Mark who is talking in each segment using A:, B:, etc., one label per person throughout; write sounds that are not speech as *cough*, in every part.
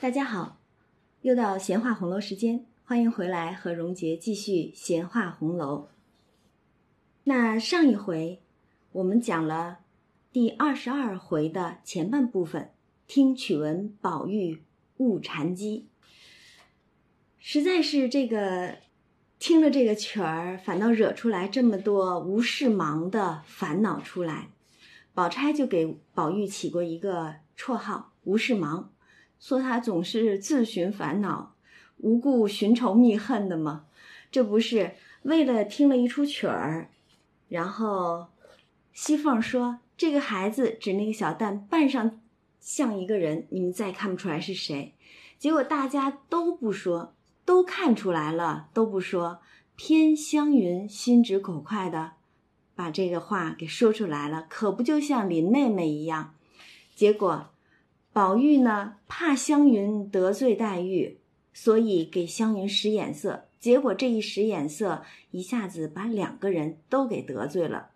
A: 大家好，又到闲话红楼时间，欢迎回来和荣杰继续闲话红楼。那上一回我们讲了第二十二回的前半部分，听曲闻宝玉误禅机，实在是这个听了这个曲儿，反倒惹出来这么多无事忙的烦恼出来。宝钗就给宝玉起过一个绰号“无事忙”。说他总是自寻烦恼，无故寻仇觅恨的吗？这不是为了听了一出曲儿，然后西凤说这个孩子指那个小旦扮上像一个人，你们再看不出来是谁。结果大家都不说，都看出来了，都不说。偏湘云心直口快的把这个话给说出来了，可不就像林妹妹一样？结果。宝玉呢，怕湘云得罪黛玉，所以给湘云使眼色。结果这一使眼色，一下子把两个人都给得罪了，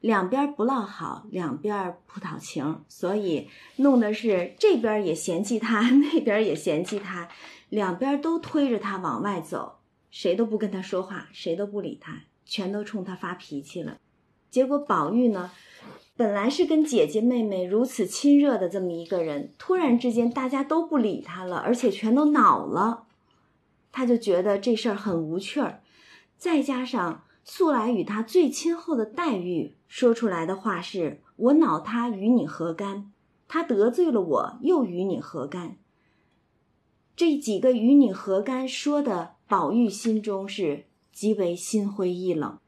A: 两边不落好，两边不讨情，所以弄的是这边也嫌弃他，*laughs* 那边也嫌弃他，两边都推着他往外走，谁都不跟他说话，谁都不理他，全都冲他发脾气了。结果宝玉呢？本来是跟姐姐妹妹如此亲热的这么一个人，突然之间大家都不理他了，而且全都恼了，他就觉得这事儿很无趣儿。再加上素来与他最亲厚的黛玉说出来的话是：“我恼他与你何干？他得罪了我又与你何干？”这几个“与你何干”说的，宝玉心中是极为心灰意冷，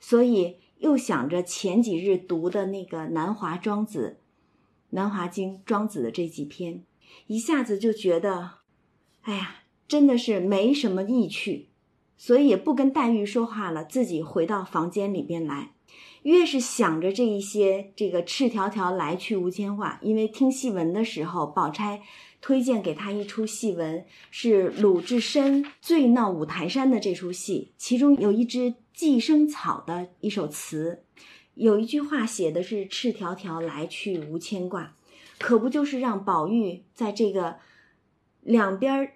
A: 所以。又想着前几日读的那个《南华庄子》，《南华经》庄子的这几篇，一下子就觉得，哎呀，真的是没什么意趣，所以也不跟黛玉说话了，自己回到房间里边来。越是想着这一些，这个赤条条来去无牵挂。因为听戏文的时候，宝钗推荐给他一出戏文，是鲁智深醉闹五台山的这出戏，其中有一支寄生草的一首词，有一句话写的是“赤条条来去无牵挂”，可不就是让宝玉在这个两边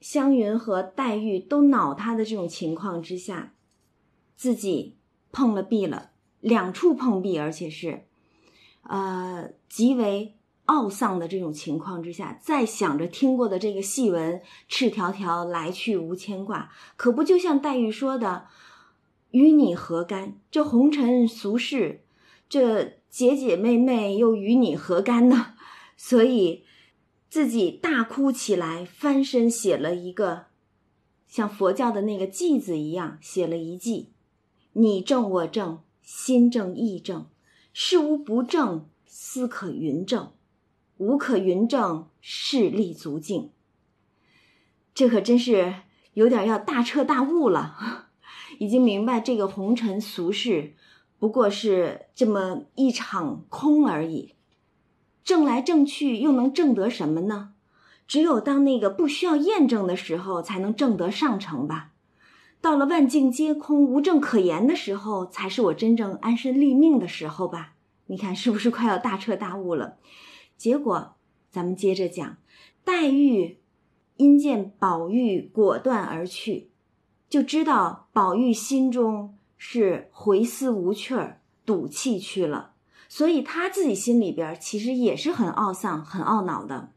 A: 湘云和黛玉都恼他的这种情况之下，自己碰了壁了。两处碰壁，而且是，呃，极为懊丧的这种情况之下，再想着听过的这个戏文“赤条条来去无牵挂”，可不就像黛玉说的“与你何干？这红尘俗世，这姐姐妹妹又与你何干呢？”所以自己大哭起来，翻身写了一个像佛教的那个偈子一样，写了一偈：“你正我正。”心正意正，事无不正，思可云正，无可云正，事立足境。这可真是有点要大彻大悟了，已经明白这个红尘俗世不过是这么一场空而已。挣来挣去又能挣得什么呢？只有当那个不需要验证的时候，才能挣得上乘吧。到了万境皆空、无证可言的时候，才是我真正安身立命的时候吧？你看是不是快要大彻大悟了？结果，咱们接着讲，黛玉因见宝玉果断而去，就知道宝玉心中是回思无趣儿、赌气去了，所以他自己心里边其实也是很懊丧、很懊恼的。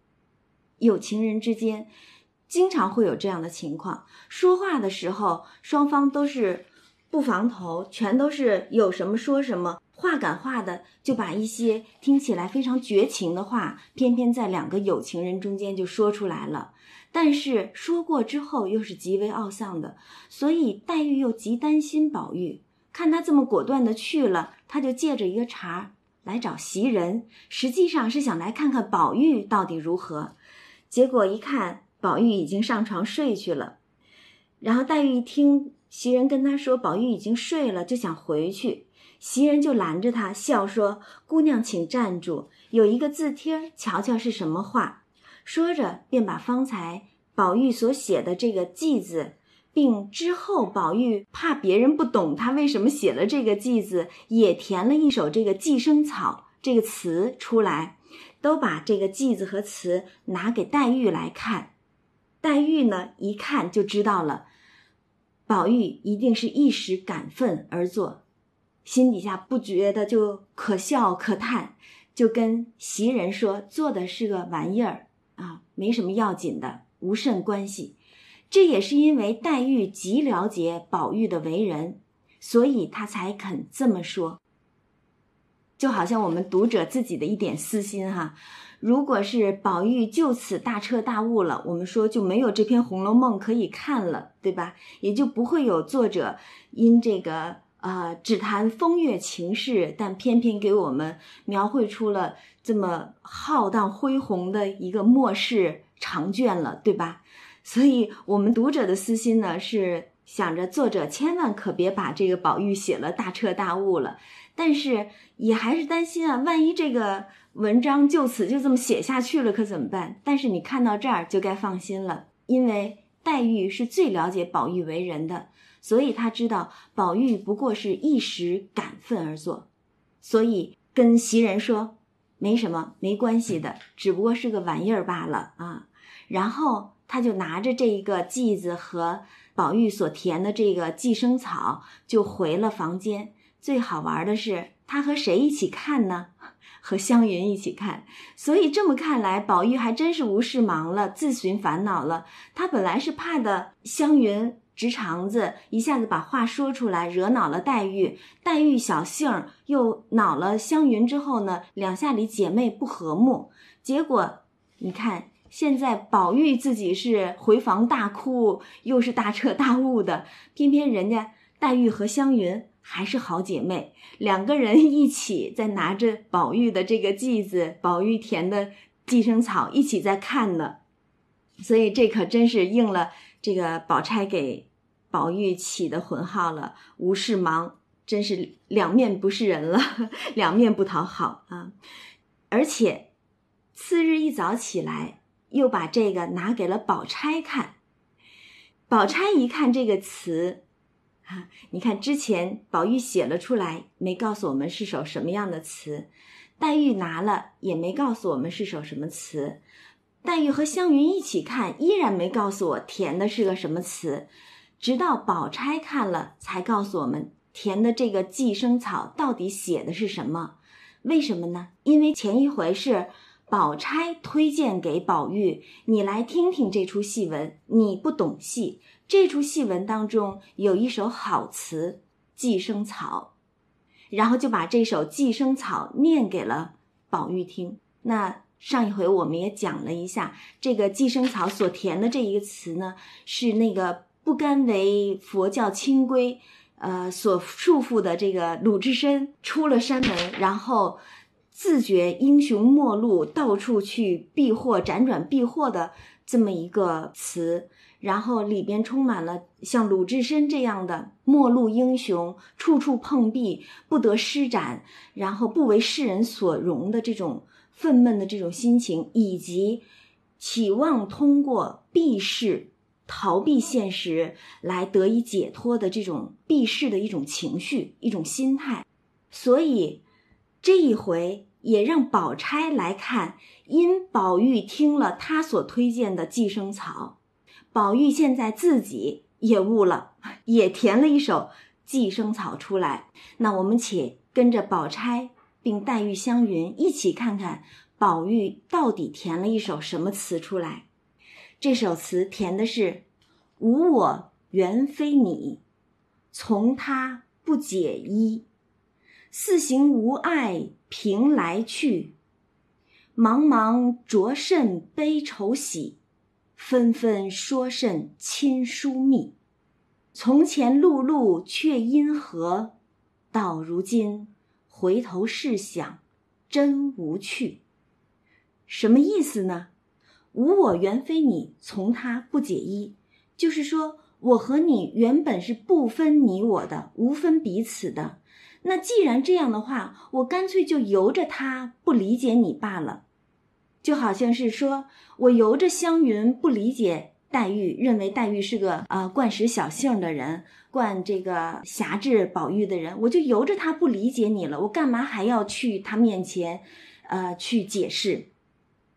A: 有情人之间。经常会有这样的情况，说话的时候双方都是不防头，全都是有什么说什么，话赶话的就把一些听起来非常绝情的话，偏偏在两个有情人中间就说出来了。但是说过之后又是极为懊丧的，所以黛玉又极担心宝玉，看他这么果断的去了，他就借着一个茬来找袭人，实际上是想来看看宝玉到底如何。结果一看。宝玉已经上床睡去了，然后黛玉一听袭人跟她说宝玉已经睡了，就想回去。袭人就拦着她，笑说：“姑娘请站住，有一个字帖，瞧瞧是什么话。”说着便把方才宝玉所写的这个偈字，并之后宝玉怕别人不懂他为什么写了这个偈字，也填了一首这个寄生草这个词出来。都把这个记子和词拿给黛玉来看。黛玉呢，一看就知道了，宝玉一定是一时感愤而作，心底下不觉得就可笑可叹，就跟袭人说：“做的是个玩意儿，没什么要紧的，无甚关系。”这也是因为黛玉极了解宝玉的为人，所以他才肯这么说。就好像我们读者自己的一点私心哈。如果是宝玉就此大彻大悟了，我们说就没有这篇《红楼梦》可以看了，对吧？也就不会有作者因这个呃只谈风月情事，但偏偏给我们描绘出了这么浩荡恢宏的一个末世长卷了，对吧？所以，我们读者的私心呢，是想着作者千万可别把这个宝玉写了大彻大悟了，但是也还是担心啊，万一这个。文章就此就这么写下去了，可怎么办？但是你看到这儿就该放心了，因为黛玉是最了解宝玉为人的，所以她知道宝玉不过是一时感愤而作，所以跟袭人说没什么，没关系的，只不过是个玩意儿罢了啊。然后他就拿着这一个剂子和宝玉所填的这个寄生草，就回了房间。最好玩的是，他和谁一起看呢？*laughs* 和湘云一起看，所以这么看来，宝玉还真是无事忙了，自寻烦恼了。他本来是怕的湘云直肠子，一下子把话说出来，惹恼了黛玉。黛玉小性又恼了湘云之后呢，两下里姐妹不和睦。结果你看，现在宝玉自己是回房大哭，又是大彻大悟的，偏偏人家黛玉和湘云。还是好姐妹，两个人一起在拿着宝玉的这个剂子，宝玉填的寄生草一起在看呢，所以这可真是应了这个宝钗给宝玉起的浑号了。无事忙，真是两面不是人了，*laughs* 两面不讨好啊！而且次日一早起来，又把这个拿给了宝钗看，宝钗一看这个词。啊，你看之前宝玉写了出来，没告诉我们是首什么样的词；黛玉拿了也没告诉我们是首什么词；黛玉和湘云一起看，依然没告诉我填的是个什么词。直到宝钗看了，才告诉我们填的这个寄生草到底写的是什么。为什么呢？因为前一回是宝钗推荐给宝玉，你来听听这出戏文，你不懂戏。这出戏文当中有一首好词《寄生草》，然后就把这首《寄生草》念给了宝玉听。那上一回我们也讲了一下，这个《寄生草》所填的这一个词呢，是那个不甘为佛教清规，呃所束缚的这个鲁智深出了山门，然后自觉英雄末路，到处去避祸、辗转避祸的这么一个词。然后里边充满了像鲁智深这样的末路英雄，处处碰壁，不得施展，然后不为世人所容的这种愤懑的这种心情，以及期望通过避世、逃避现实来得以解脱的这种避世的一种情绪、一种心态。所以这一回也让宝钗来看，因宝玉听了他所推荐的寄生草。宝玉现在自己也悟了，也填了一首寄生草出来。那我们且跟着宝钗并黛玉、湘云一起看看宝玉到底填了一首什么词出来。这首词填的是“无我原非你，从他不解衣。四行无碍凭来去，茫茫着甚悲愁喜。”纷纷说甚亲疏密，从前碌碌却因何？到如今回头试想，真无趣。什么意思呢？无我原非你，从他不解衣，就是说我和你原本是不分你我的，无分彼此的。那既然这样的话，我干脆就由着他不理解你罢了。就好像是说，我由着湘云不理解黛玉，认为黛玉是个呃惯使小性的人，惯这个辖制宝玉的人，我就由着她不理解你了。我干嘛还要去她面前，呃，去解释？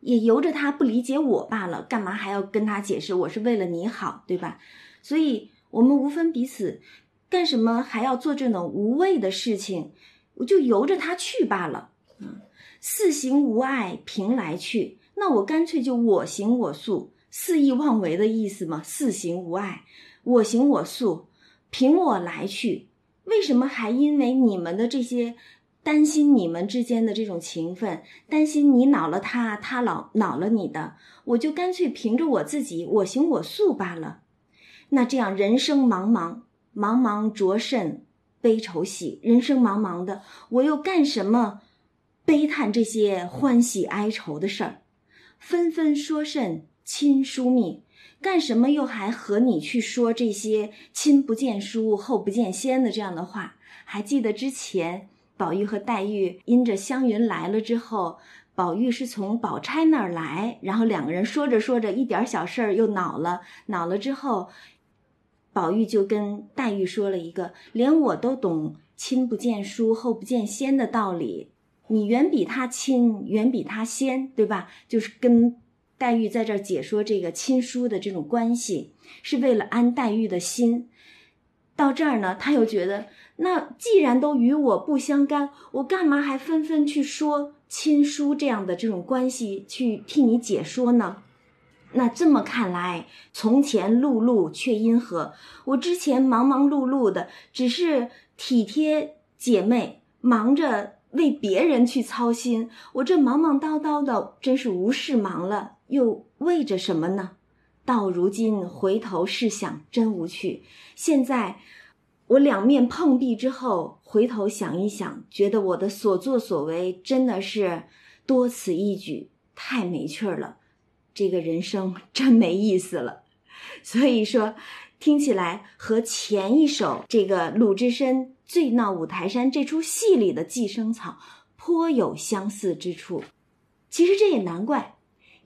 A: 也由着他不理解我罢了，干嘛还要跟他解释？我是为了你好，对吧？所以我们无分彼此，干什么还要做这种无谓的事情？我就由着他去罢了。嗯，四行无碍，凭来去。那我干脆就我行我素，肆意妄为的意思嘛。四行无碍，我行我素，凭我来去。为什么还因为你们的这些？担心你们之间的这种情分，担心你恼了他，他恼恼了你的，我就干脆凭着我自己，我行我素罢了。那这样人生茫茫，茫茫着甚悲愁喜？人生茫茫的，我又干什么悲叹这些欢喜哀愁的事儿？纷纷说甚亲疏密？干什么又还和你去说这些亲不见疏，后不见先的这样的话？还记得之前？宝玉和黛玉因着湘云来了之后，宝玉是从宝钗那儿来，然后两个人说着说着，一点小事儿又恼了，恼了之后，宝玉就跟黛玉说了一个连我都懂亲不见疏后不见先的道理，你远比他亲，远比他先，对吧？就是跟黛玉在这儿解说这个亲疏的这种关系，是为了安黛玉的心。到这儿呢，他又觉得。那既然都与我不相干，我干嘛还纷纷去说亲疏这样的这种关系去替你解说呢？那这么看来，从前碌碌却因何？我之前忙忙碌碌的，只是体贴姐妹，忙着为别人去操心。我这忙忙叨叨的，真是无事忙了，又为着什么呢？到如今回头试想，真无趣。现在。我两面碰壁之后，回头想一想，觉得我的所作所为真的是多此一举，太没趣儿了。这个人生 *laughs* 真没意思了。所以说，听起来和前一首这个鲁智深醉闹五台山这出戏里的寄生草颇有相似之处。其实这也难怪，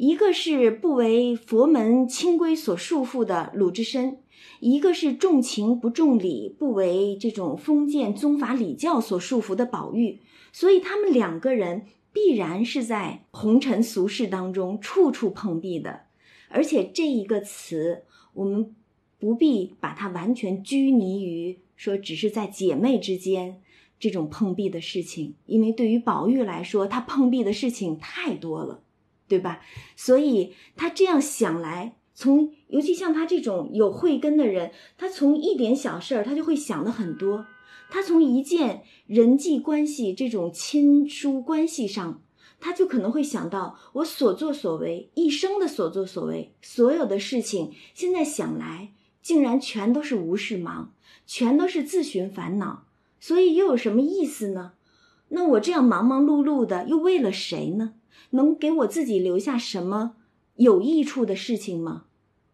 A: 一个是不为佛门清规所束缚的鲁智深。一个是重情不重理，不为这种封建宗法礼教所束缚的宝玉，所以他们两个人必然是在红尘俗世当中处处碰壁的。而且这一个词，我们不必把它完全拘泥于说只是在姐妹之间这种碰壁的事情，因为对于宝玉来说，他碰壁的事情太多了，对吧？所以他这样想来。从尤其像他这种有慧根的人，他从一点小事儿，他就会想的很多。他从一件人际关系这种亲疏关系上，他就可能会想到我所作所为一生的所作所为，所有的事情，现在想来，竟然全都是无事忙，全都是自寻烦恼。所以又有什么意思呢？那我这样忙忙碌碌的，又为了谁呢？能给我自己留下什么？有益处的事情吗？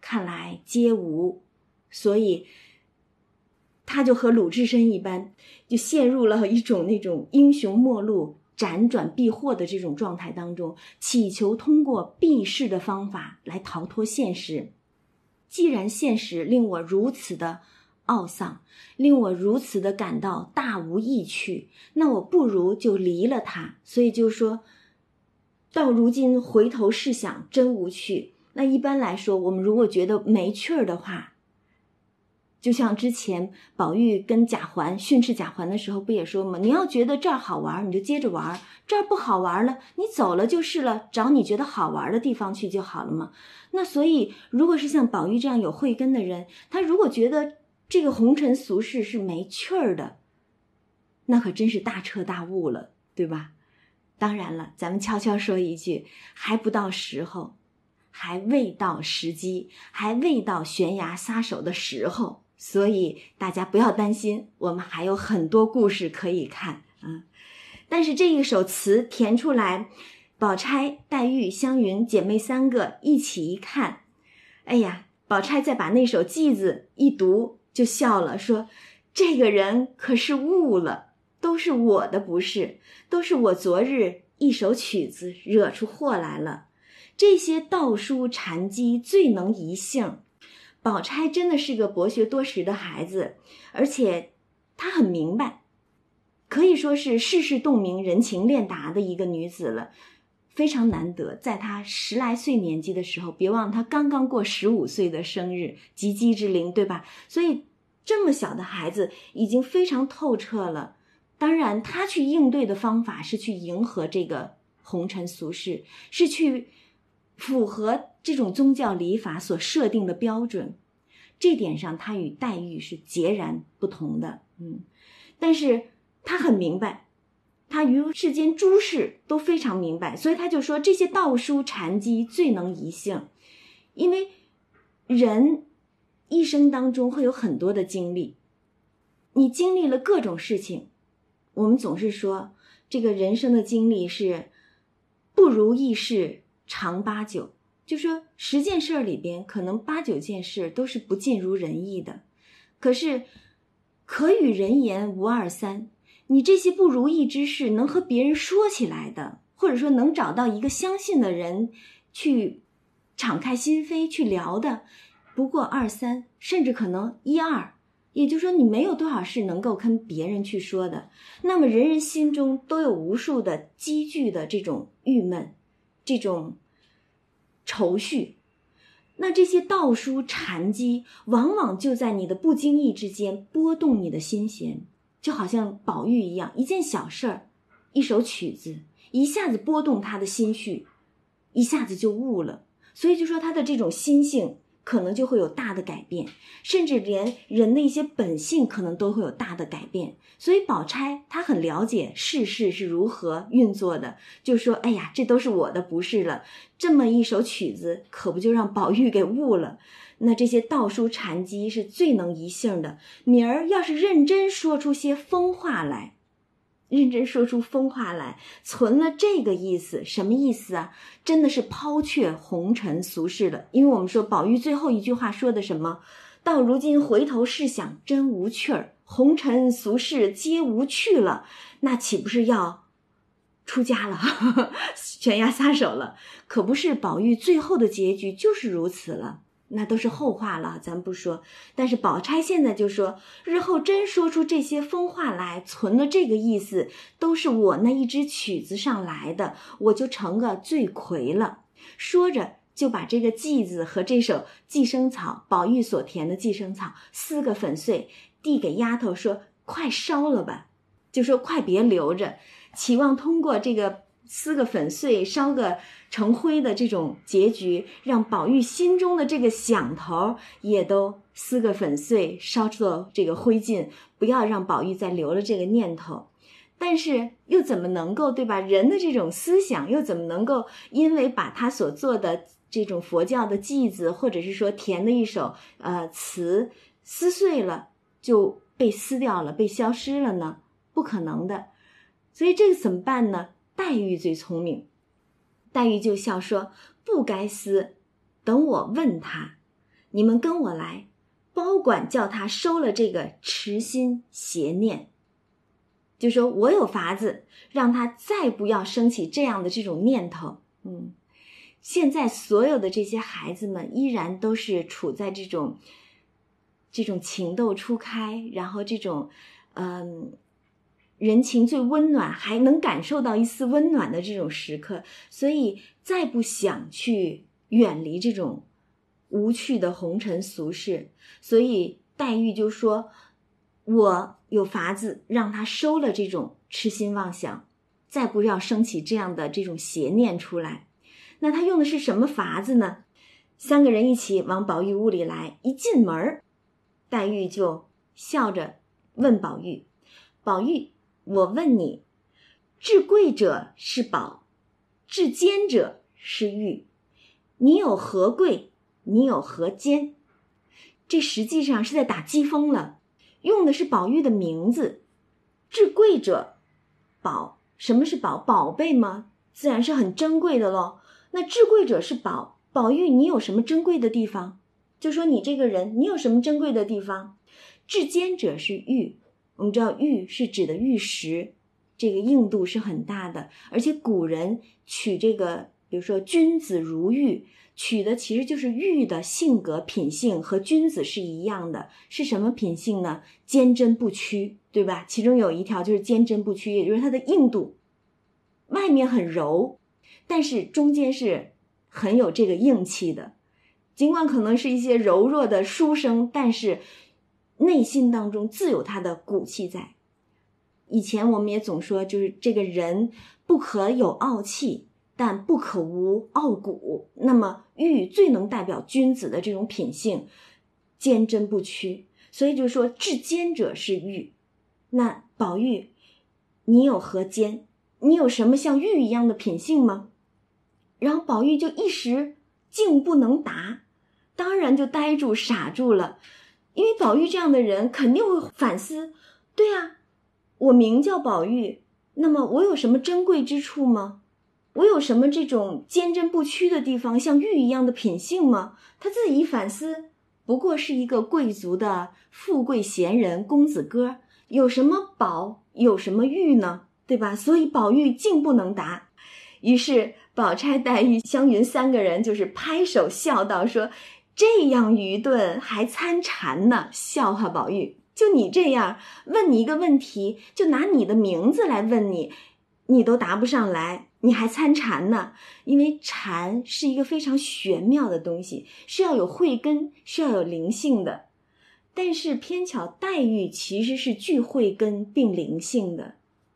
A: 看来皆无，所以他就和鲁智深一般，就陷入了一种那种英雄末路、辗转避祸的这种状态当中，祈求通过避世的方法来逃脱现实。既然现实令我如此的懊丧，令我如此的感到大无意趣，那我不如就离了他。所以就说。到如今回头试想，真无趣。那一般来说，我们如果觉得没趣儿的话，就像之前宝玉跟贾环训斥贾环的时候，不也说吗？你要觉得这儿好玩，你就接着玩；这儿不好玩了，你走了就是了，找你觉得好玩的地方去就好了嘛。那所以，如果是像宝玉这样有慧根的人，他如果觉得这个红尘俗世是没趣儿的，那可真是大彻大悟了，对吧？当然了，咱们悄悄说一句，还不到时候，还未到时机，还未到悬崖撒手的时候，所以大家不要担心，我们还有很多故事可以看啊。但是这一首词填出来，宝钗、黛玉、湘云姐妹三个一起一看，哎呀，宝钗再把那首偈子一读，就笑了，说：“这个人可是悟了。”都是我的不是，都是我昨日一首曲子惹出祸来了。这些道书禅机最能移性。宝钗真的是个博学多识的孩子，而且她很明白，可以说是世事洞明、人情练达的一个女子了，非常难得，在他十来岁年纪的时候，别忘他刚刚过十五岁的生日，及笄之龄，对吧？所以这么小的孩子已经非常透彻了。当然，他去应对的方法是去迎合这个红尘俗世，是去符合这种宗教礼法所设定的标准。这点上，他与黛玉是截然不同的。嗯，但是他很明白，他于世间诸事都非常明白，所以他就说这些道书禅机最能移性，因为人一生当中会有很多的经历，你经历了各种事情。我们总是说，这个人生的经历是不如意事常八九，就说十件事里边，可能八九件事都是不尽如人意的。可是，可与人言无二三，你这些不如意之事，能和别人说起来的，或者说能找到一个相信的人去敞开心扉去聊的，不过二三，甚至可能一二。也就是说，你没有多少事能够跟别人去说的，那么人人心中都有无数的积聚的这种郁闷，这种愁绪，那这些道书禅机，往往就在你的不经意之间拨动你的心弦，就好像宝玉一样，一件小事儿，一首曲子，一下子拨动他的心绪，一下子就悟了，所以就说他的这种心性。可能就会有大的改变，甚至连人的一些本性可能都会有大的改变。所以宝钗她很了解世事是如何运作的，就说：“哎呀，这都是我的不是了。”这么一首曲子，可不就让宝玉给悟了？那这些道书禅机是最能移性的，明儿要是认真说出些疯话来。认真说出疯话来，存了这个意思，什么意思啊？真的是抛却红尘俗世了。因为我们说宝玉最后一句话说的什么？到如今回头试想，真无趣儿，红尘俗世皆无趣了，那岂不是要出家了，*laughs* 悬崖撒手了？可不是，宝玉最后的结局就是如此了。那都是后话了，咱不说。但是宝钗现在就说，日后真说出这些疯话来，存了这个意思，都是我那一支曲子上来的，我就成个罪魁了。说着，就把这个剂子和这首寄生草，宝玉所填的寄生草撕个粉碎，递给丫头说：“快烧了吧。”就说快别留着，期望通过这个。撕个粉碎，烧个成灰的这种结局，让宝玉心中的这个响头也都撕个粉碎，烧出了这个灰烬，不要让宝玉再留了这个念头。但是又怎么能够对吧？人的这种思想又怎么能够因为把他所做的这种佛教的偈子，或者是说填的一首呃词撕碎了，就被撕掉了，被消失了呢？不可能的。所以这个怎么办呢？黛玉最聪明，黛玉就笑说：“不该撕，等我问他，你们跟我来，包管叫他收了这个痴心邪念。就说我有法子，让他再不要升起这样的这种念头。嗯，现在所有的这些孩子们依然都是处在这种这种情窦初开，然后这种嗯。”人情最温暖，还能感受到一丝温暖的这种时刻，所以再不想去远离这种无趣的红尘俗世，所以黛玉就说：“我有法子让他收了这种痴心妄想，再不要升起这样的这种邪念出来。”那他用的是什么法子呢？三个人一起往宝玉屋里来，一进门，黛玉就笑着问宝玉：“宝玉。”我问你，至贵者是宝，至坚者是玉。你有何贵？你有何坚？这实际上是在打机锋了，用的是宝玉的名字。至贵者，宝，什么是宝？宝贝吗？自然是很珍贵的喽。那至贵者是宝，宝玉，你有什么珍贵的地方？就说你这个人，你有什么珍贵的地方？至坚者是玉。我们知道玉是指的玉石，这个硬度是很大的，而且古人取这个，比如说君子如玉，取的其实就是玉的性格品性和君子是一样的，是什么品性呢？坚贞不屈，对吧？其中有一条就是坚贞不屈，也就是它的硬度，外面很柔，但是中间是很有这个硬气的。尽管可能是一些柔弱的书生，但是内心当中自有他的骨气在。以前我们也总说，就是这个人不可有傲气，但不可无傲骨。那么玉最能代表君子的这种品性，坚贞不屈。所以就是说至坚者是玉。那宝玉，你有何坚？你有什么像玉一样的品性吗？然后宝玉就一时竟不能答。当然就呆住、傻住了，因为宝玉这样的人肯定会反思：对呀，我名叫宝玉，那么我有什么珍贵之处吗？我有什么这种坚贞不屈的地方，像玉一样的品性吗？他自己反思，不过是一个贵族的富贵闲人公子哥，有什么宝，有什么玉呢？对吧？所以宝玉竟不能答。于是宝钗、黛玉、湘云三个人就是拍手笑道：“说。”这样愚钝还参禅呢？笑话宝玉，就你这样问你一个问题，就拿你的名字来问你，你都答不上来，你还参禅呢？因为禅是一个非常玄妙的东西，是要有慧根，是要有灵性的。但是偏巧黛玉其实是具慧根并灵性的，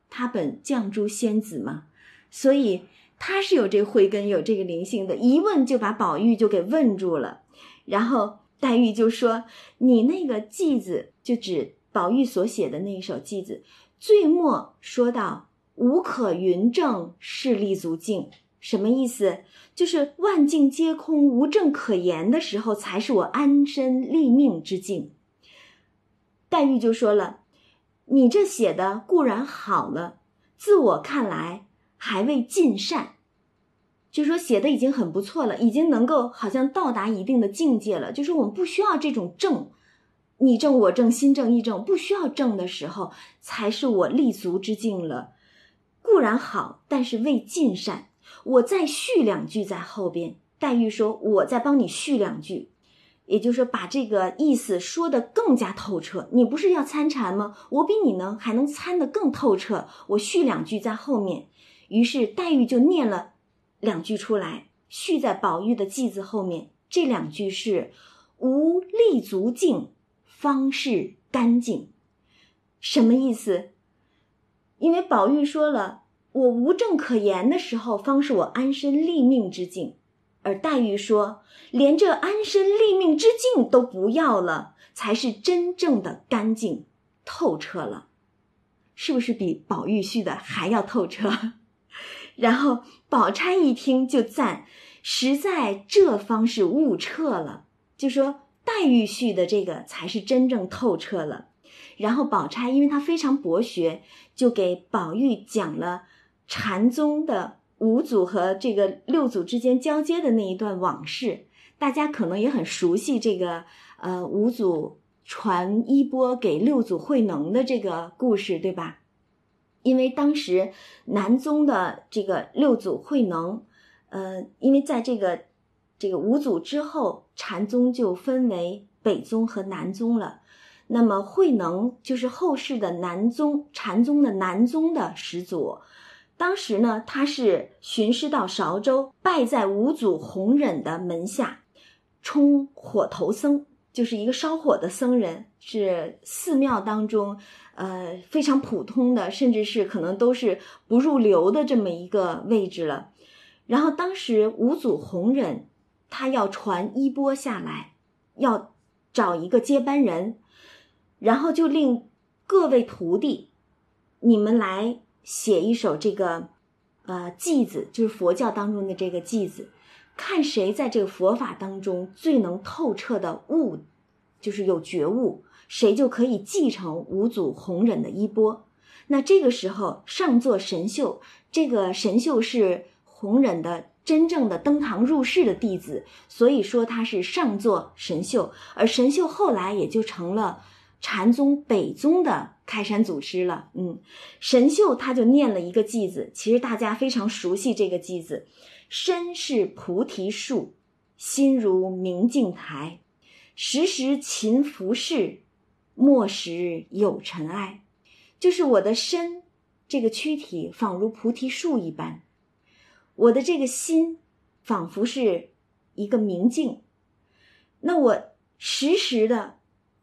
A: 她本绛珠仙子嘛，所以她是有这慧根，有这个灵性的。一问就把宝玉就给问住了。然后黛玉就说：“你那个偈子，就指宝玉所写的那一首偈子，最末说到‘无可云证，是立足境’，什么意思？就是万境皆空，无证可言的时候，才是我安身立命之境。”黛玉就说了：“你这写的固然好了，自我看来还未尽善。”就说写的已经很不错了，已经能够好像到达一定的境界了。就是我们不需要这种正，你正我正心正意正，不需要正的时候，才是我立足之境了。固然好，但是未尽善。我再续两句在后边。黛玉说：“我再帮你续两句，也就是说把这个意思说得更加透彻。你不是要参禅吗？我比你能还能参得更透彻。我续两句在后面。”于是黛玉就念了。两句出来，续在宝玉的偈子后面。这两句是“无立足境，方是干净”，什么意思？因为宝玉说了“我无证可言”的时候，方是我安身立命之境；而黛玉说，连这安身立命之境都不要了，才是真正的干净透彻了。是不是比宝玉续的还要透彻？然后宝钗一听就赞，实在这方是悟彻了，就说黛玉续的这个才是真正透彻了。然后宝钗因为她非常博学，就给宝玉讲了禅宗的五祖和这个六祖之间交接的那一段往事。大家可能也很熟悉这个呃五祖传衣钵给六祖慧能的这个故事，对吧？因为当时南宗的这个六祖慧能，呃，因为在这个这个五祖之后，禅宗就分为北宗和南宗了。那么慧能就是后世的南宗禅宗的南宗的始祖。当时呢，他是寻师到韶州，拜在五祖弘忍的门下，充火头僧，就是一个烧火的僧人，是寺庙当中。呃，非常普通的，甚至是可能都是不入流的这么一个位置了。然后当时五祖弘忍他要传衣钵下来，要找一个接班人，然后就令各位徒弟，你们来写一首这个呃偈子，就是佛教当中的这个偈子，看谁在这个佛法当中最能透彻的悟，就是有觉悟。谁就可以继承五祖弘忍的衣钵？那这个时候上座神秀，这个神秀是弘忍的真正的登堂入室的弟子，所以说他是上座神秀。而神秀后来也就成了禅宗北宗的开山祖师了。嗯，神秀他就念了一个偈子，其实大家非常熟悉这个偈子：身是菩提树，心如明镜台，时时勤拂拭。莫使有尘埃，就是我的身，这个躯体仿如菩提树一般，我的这个心仿佛是一个明镜，那我时时的、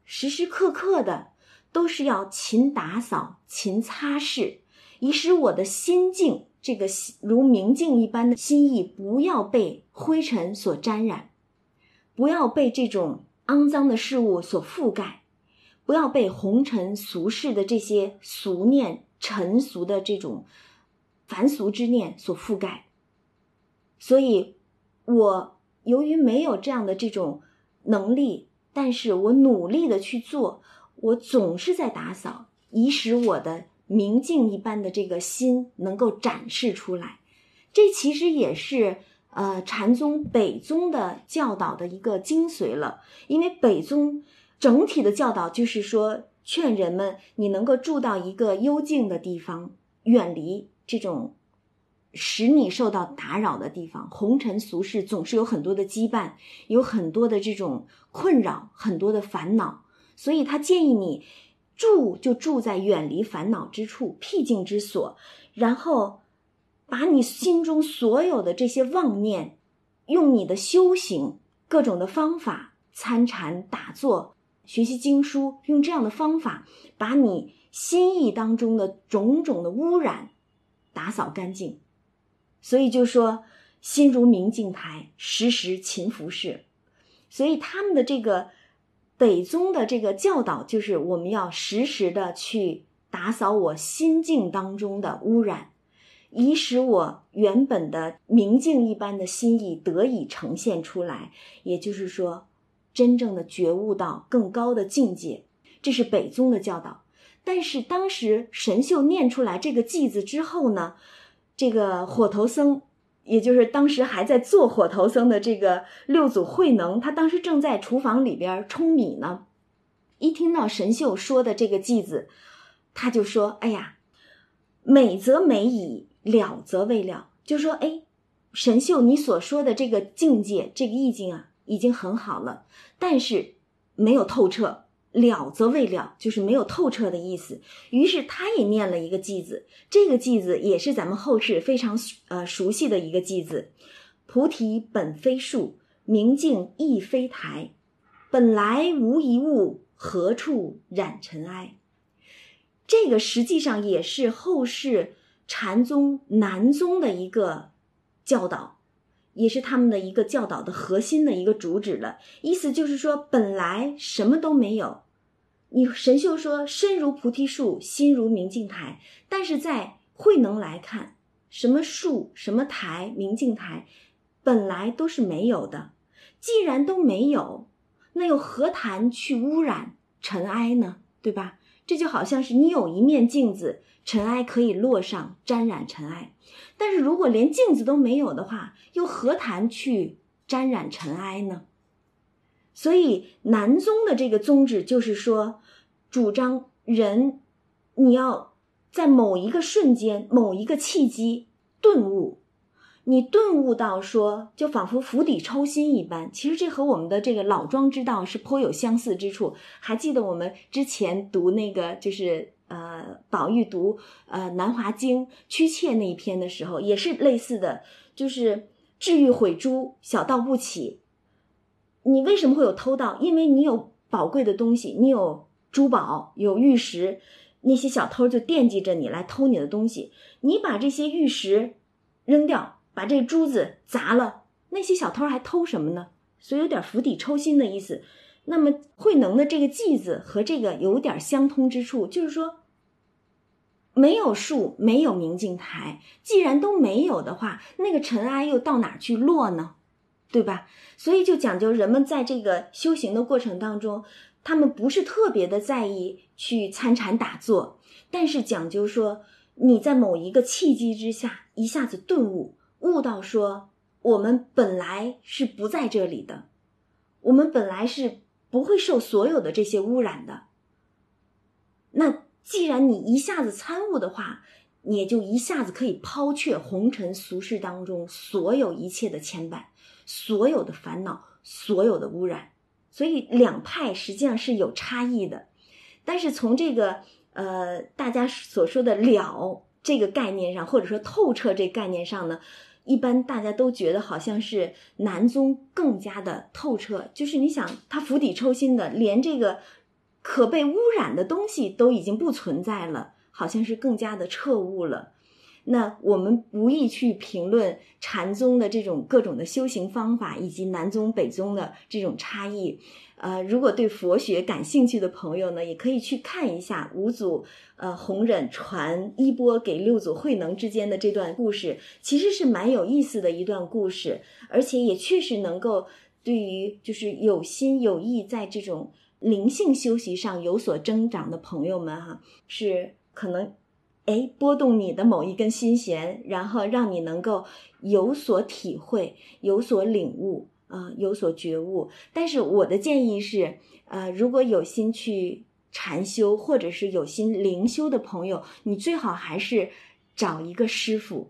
A: 时时刻刻的都是要勤打扫、勤擦拭，以使我的心境这个如明镜一般的心意不要被灰尘所沾染，不要被这种肮脏的事物所覆盖，不要被红尘俗世的这些俗念、尘俗的这种凡俗之念所覆盖。所以，我由于没有这样的这种能力，但是我努力的去做，我总是在打扫，以使我的明镜一般的这个心能够展示出来。这其实也是呃禅宗北宗的教导的一个精髓了。因为北宗整体的教导就是说，劝人们你能够住到一个幽静的地方，远离这种。使你受到打扰的地方，红尘俗世总是有很多的羁绊，有很多的这种困扰，很多的烦恼，所以他建议你住就住在远离烦恼之处、僻静之所，然后把你心中所有的这些妄念，用你的修行各种的方法，参禅、打坐、学习经书，用这样的方法，把你心意当中的种种的污染打扫干净。所以就说心如明镜台，时时勤拂拭。所以他们的这个北宗的这个教导，就是我们要时时的去打扫我心境当中的污染，以使我原本的明镜一般的心意得以呈现出来。也就是说，真正的觉悟到更高的境界，这是北宗的教导。但是当时神秀念出来这个偈子之后呢？这个火头僧，也就是当时还在做火头僧的这个六祖慧能，他当时正在厨房里边舂米呢。一听到神秀说的这个偈子，他就说：“哎呀，美则美矣，了则未了。”就说：“哎，神秀，你所说的这个境界，这个意境啊，已经很好了，但是没有透彻。”了则未了，就是没有透彻的意思。于是他也念了一个偈子，这个偈子也是咱们后世非常呃熟悉的一个偈子：“菩提本非树，明镜亦非台，本来无一物，何处染尘埃？”这个实际上也是后世禅宗南宗的一个教导。也是他们的一个教导的核心的一个主旨了，意思就是说，本来什么都没有。你神秀说身如菩提树，心如明镜台，但是在慧能来看，什么树、什么台、明镜台，本来都是没有的。既然都没有，那又何谈去污染尘埃呢？对吧？这就好像是你有一面镜子。尘埃可以落上，沾染尘埃。但是如果连镜子都没有的话，又何谈去沾染尘埃呢？所以南宗的这个宗旨就是说，主张人你要在某一个瞬间、某一个契机顿悟。你顿悟到说，就仿佛釜底抽薪一般。其实这和我们的这个老庄之道是颇有相似之处。还记得我们之前读那个就是。呃，宝玉读呃《南华经》屈妾那一篇的时候，也是类似的，就是智欲毁珠，小道不起。你为什么会有偷盗？因为你有宝贵的东西，你有珠宝，有玉石，那些小偷就惦记着你来偷你的东西。你把这些玉石扔掉，把这珠子砸了，那些小偷还偷什么呢？所以有点釜底抽薪的意思。那么慧能的这个偈字和这个有点相通之处，就是说。没有树，没有明镜台。既然都没有的话，那个尘埃又到哪去落呢？对吧？所以就讲究人们在这个修行的过程当中，他们不是特别的在意去参禅打坐，但是讲究说你在某一个契机之下一下子顿悟，悟到说我们本来是不在这里的，我们本来是不会受所有的这些污染的。那。既然你一下子参悟的话，你也就一下子可以抛却红尘俗世当中所有一切的牵绊，所有的烦恼，所有的污染。所以两派实际上是有差异的，但是从这个呃大家所说的了这个概念上，或者说透彻这概念上呢，一般大家都觉得好像是南宗更加的透彻，就是你想他釜底抽薪的，连这个可被污染的东西都已经不存在了，好像是更加的彻悟了。那我们无意去评论禅宗的这种各种的修行方法，以及南宗北宗的这种差异。呃，如果对佛学感兴趣的朋友呢，也可以去看一下五祖呃弘忍传衣钵给六祖慧能之间的这段故事，其实是蛮有意思的一段故事，而且也确实能够对于就是有心有意在这种灵性修习上有所增长的朋友们哈，是可能。哎，拨动你的某一根心弦，然后让你能够有所体会、有所领悟啊，有所觉悟。但是我的建议是，呃，如果有心去禅修，或者是有心灵修的朋友，你最好还是找一个师傅，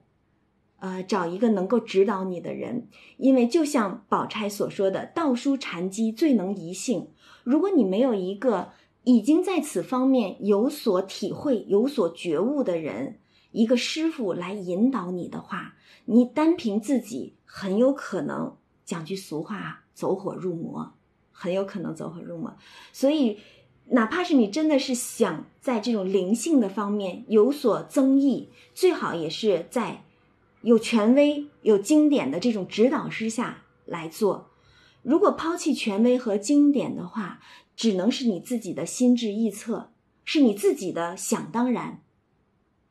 A: 呃，找一个能够指导你的人。因为就像宝钗所说的“道书禅机最能移性”，如果你没有一个。已经在此方面有所体会、有所觉悟的人，一个师傅来引导你的话，你单凭自己很有可能讲句俗话，走火入魔，很有可能走火入魔。所以，哪怕是你真的是想在这种灵性的方面有所增益，最好也是在有权威、有经典的这种指导之下来做。如果抛弃权威和经典的话，只能是你自己的心智臆测，是你自己的想当然，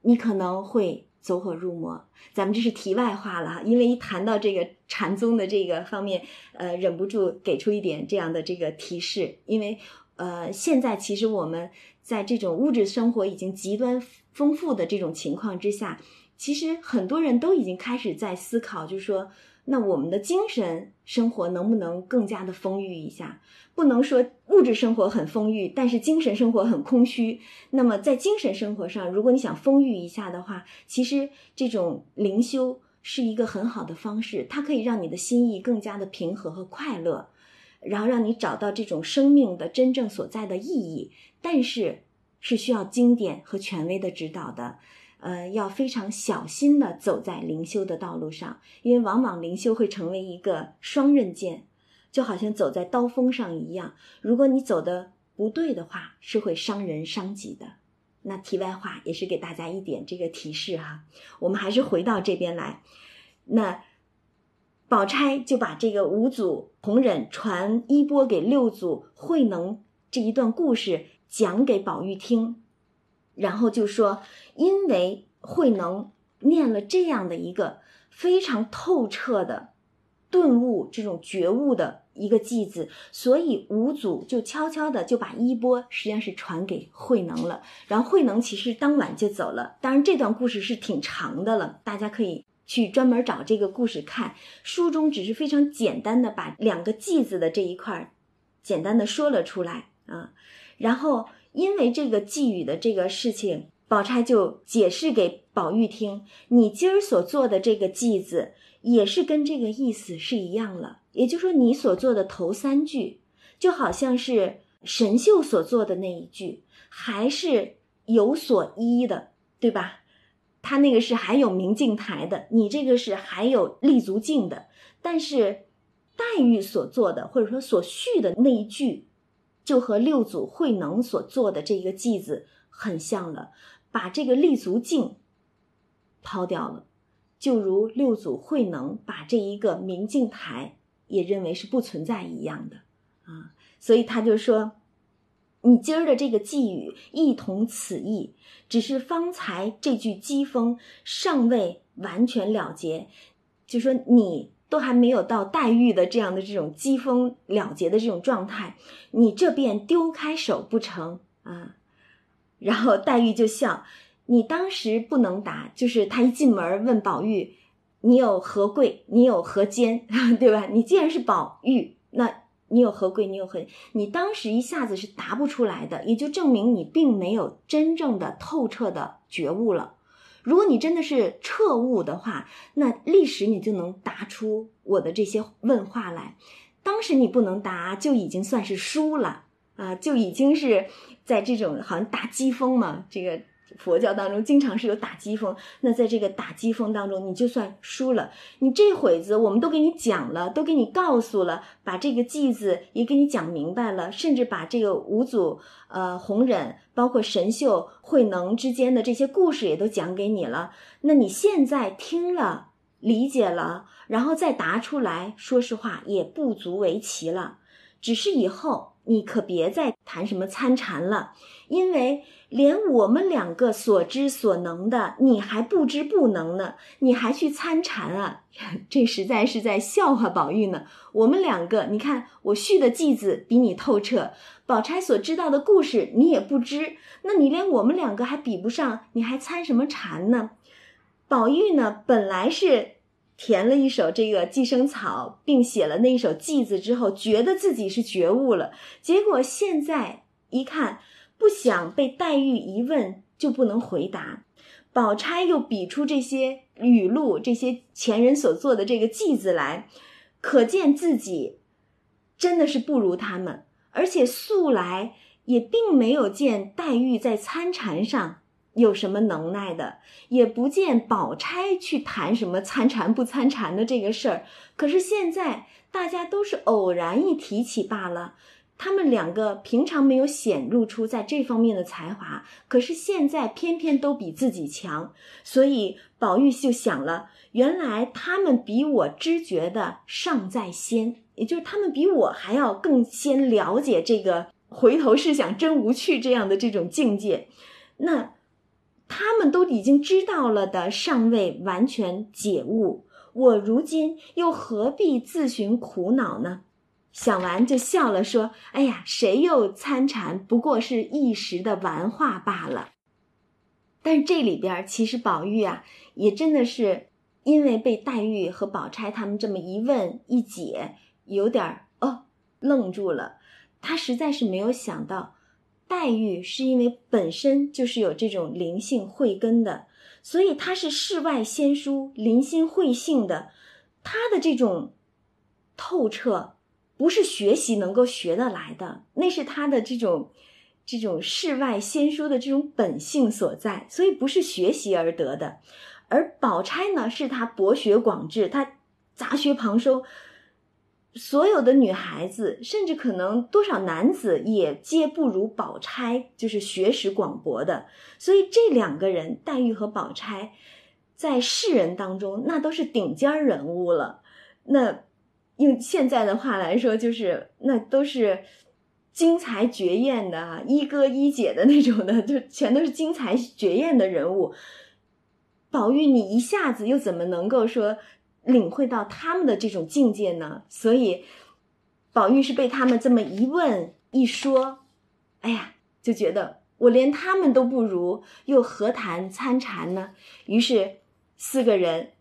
A: 你可能会走火入魔。咱们这是题外话了，因为一谈到这个禅宗的这个方面，呃，忍不住给出一点这样的这个提示。因为呃，现在其实我们在这种物质生活已经极端丰富的这种情况之下，其实很多人都已经开始在思考，就是说。那我们的精神生活能不能更加的丰裕一下？不能说物质生活很丰裕，但是精神生活很空虚。那么在精神生活上，如果你想丰裕一下的话，其实这种灵修是一个很好的方式，它可以让你的心意更加的平和和快乐，然后让你找到这种生命的真正所在的意义。但是是需要经典和权威的指导的。呃，要非常小心的走在灵修的道路上，因为往往灵修会成为一个双刃剑，就好像走在刀锋上一样。如果你走的不对的话，是会伤人伤己的。那题外话也是给大家一点这个提示哈。我们还是回到这边来，那宝钗就把这个五祖弘忍传衣钵给六祖慧能这一段故事讲给宝玉听。然后就说，因为慧能念了这样的一个非常透彻的顿悟、这种觉悟的一个偈子，所以五祖就悄悄的就把衣钵实际上是传给慧能了。然后慧能其实当晚就走了。当然这段故事是挺长的了，大家可以去专门找这个故事看。书中只是非常简单的把两个偈子的这一块简单的说了出来啊，然后。因为这个寄语的这个事情，宝钗就解释给宝玉听：你今儿所做的这个寄子，也是跟这个意思是一样了。也就是说，你所做的头三句，就好像是神秀所做的那一句，还是有所依的，对吧？他那个是还有明镜台的，你这个是还有立足镜的。但是黛玉所做的，或者说所续的那一句。就和六祖慧能所做的这个偈子很像了，把这个立足镜抛掉了，就如六祖慧能把这一个明镜台也认为是不存在一样的啊，所以他就说，你今儿的这个寄语亦同此意，只是方才这句机锋尚未完全了结，就说你。都还没有到黛玉的这样的这种机锋了结的这种状态，你这便丢开手不成啊？然后黛玉就笑，你当时不能答，就是他一进门问宝玉，你有何贵？你有何坚？*laughs* 对吧？你既然是宝玉，那你有何贵？你有何？你当时一下子是答不出来的，也就证明你并没有真正的透彻的觉悟了。如果你真的是彻悟的话，那历史你就能答出我的这些问话来。当时你不能答，就已经算是输了啊，就已经是在这种好像打机锋嘛，这个佛教当中经常是有打击风，那在这个打击风当中，你就算输了，你这会子我们都给你讲了，都给你告诉了，把这个偈子也给你讲明白了，甚至把这个五祖、呃弘忍，包括神秀、慧能之间的这些故事也都讲给你了。那你现在听了、理解了，然后再答出来，说实话也不足为奇了。只是以后你可别再谈什么参禅了，因为。连我们两个所知所能的，你还不知不能呢？你还去参禅啊？*laughs* 这实在是在笑话宝玉呢。我们两个，你看我续的偈子比你透彻，宝钗所知道的故事你也不知，那你连我们两个还比不上，你还参什么禅呢？宝玉呢，本来是填了一首这个《寄生草》，并写了那一首偈子之后，觉得自己是觉悟了，结果现在一看。不想被黛玉一问就不能回答，宝钗又比出这些语录，这些前人所做的这个记子来，可见自己真的是不如他们，而且素来也并没有见黛玉在参禅上有什么能耐的，也不见宝钗去谈什么参禅不参禅的这个事儿。可是现在大家都是偶然一提起罢了。他们两个平常没有显露出在这方面的才华，可是现在偏偏都比自己强，所以宝玉就想了：原来他们比我知觉的尚在先，也就是他们比我还要更先了解这个回头是想真无趣这样的这种境界。那他们都已经知道了的，尚未完全解悟，我如今又何必自寻苦恼呢？想完就笑了，说：“哎呀，谁又参禅？不过是一时的玩话罢了。”但是这里边其实宝玉啊，也真的是因为被黛玉和宝钗他们这么一问一解，有点哦愣住了。他实在是没有想到，黛玉是因为本身就是有这种灵性慧根的，所以她是世外仙姝，灵心慧性的，她的这种透彻。不是学习能够学得来的，那是他的这种这种世外仙书的这种本性所在，所以不是学习而得的。而宝钗呢，是他博学广智，他杂学旁收，所有的女孩子，甚至可能多少男子也皆不如宝钗，就是学识广博的。所以这两个人，黛玉和宝钗，在世人当中那都是顶尖人物了。那。用现在的话来说，就是那都是精彩绝艳的啊一哥一姐的那种的，就全都是精彩绝艳的人物。宝玉，你一下子又怎么能够说领会到他们的这种境界呢？所以，宝玉是被他们这么一问一说，哎呀，就觉得我连他们都不如，又何谈参禅呢？于是四个人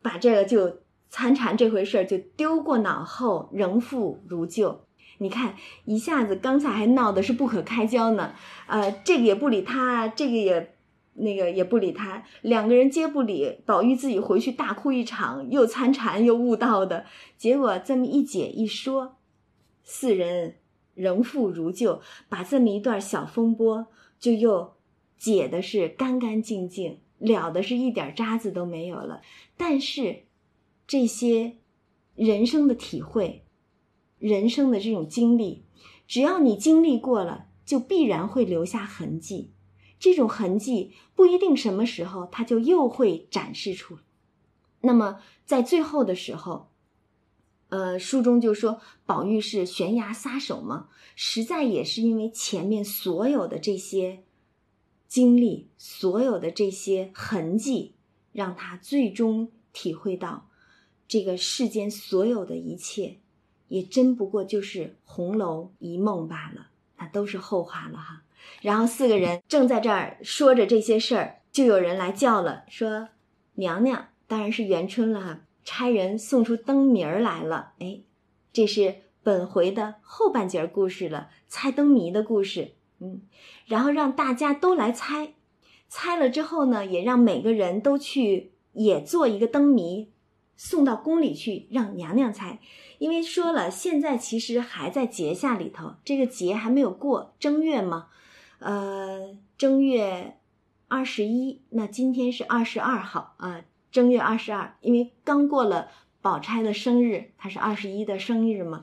A: 把这个就。参禅这回事儿就丢过脑后，仍复如旧。你看，一下子刚才还闹的是不可开交呢，呃，这个也不理他，这个也那个也不理他，两个人皆不理。宝玉自己回去大哭一场，又参禅又悟道的结果，这么一解一说，四人仍复如旧，把这么一段小风波就又解的是干干净净，了的是一点渣子都没有了。但是。这些人生的体会，人生的这种经历，只要你经历过了，就必然会留下痕迹。这种痕迹不一定什么时候它就又会展示出来。那么在最后的时候，呃，书中就说宝玉是悬崖撒手嘛，实在也是因为前面所有的这些经历，所有的这些痕迹，让他最终体会到。这个世间所有的一切，也真不过就是红楼一梦罢了，那都是后话了哈。然后四个人正在这儿说着这些事儿，就有人来叫了，说：“娘娘，当然是元春了哈，差人送出灯谜儿来了。”哎，这是本回的后半截故事了，猜灯谜的故事。嗯，然后让大家都来猜，猜了之后呢，也让每个人都去也做一个灯谜。送到宫里去让娘娘猜，因为说了现在其实还在节下里头，这个节还没有过正月嘛，呃，正月二十一，那今天是二十二号啊，正月二十二，因为刚过了宝钗的生日，她是二十一的生日嘛，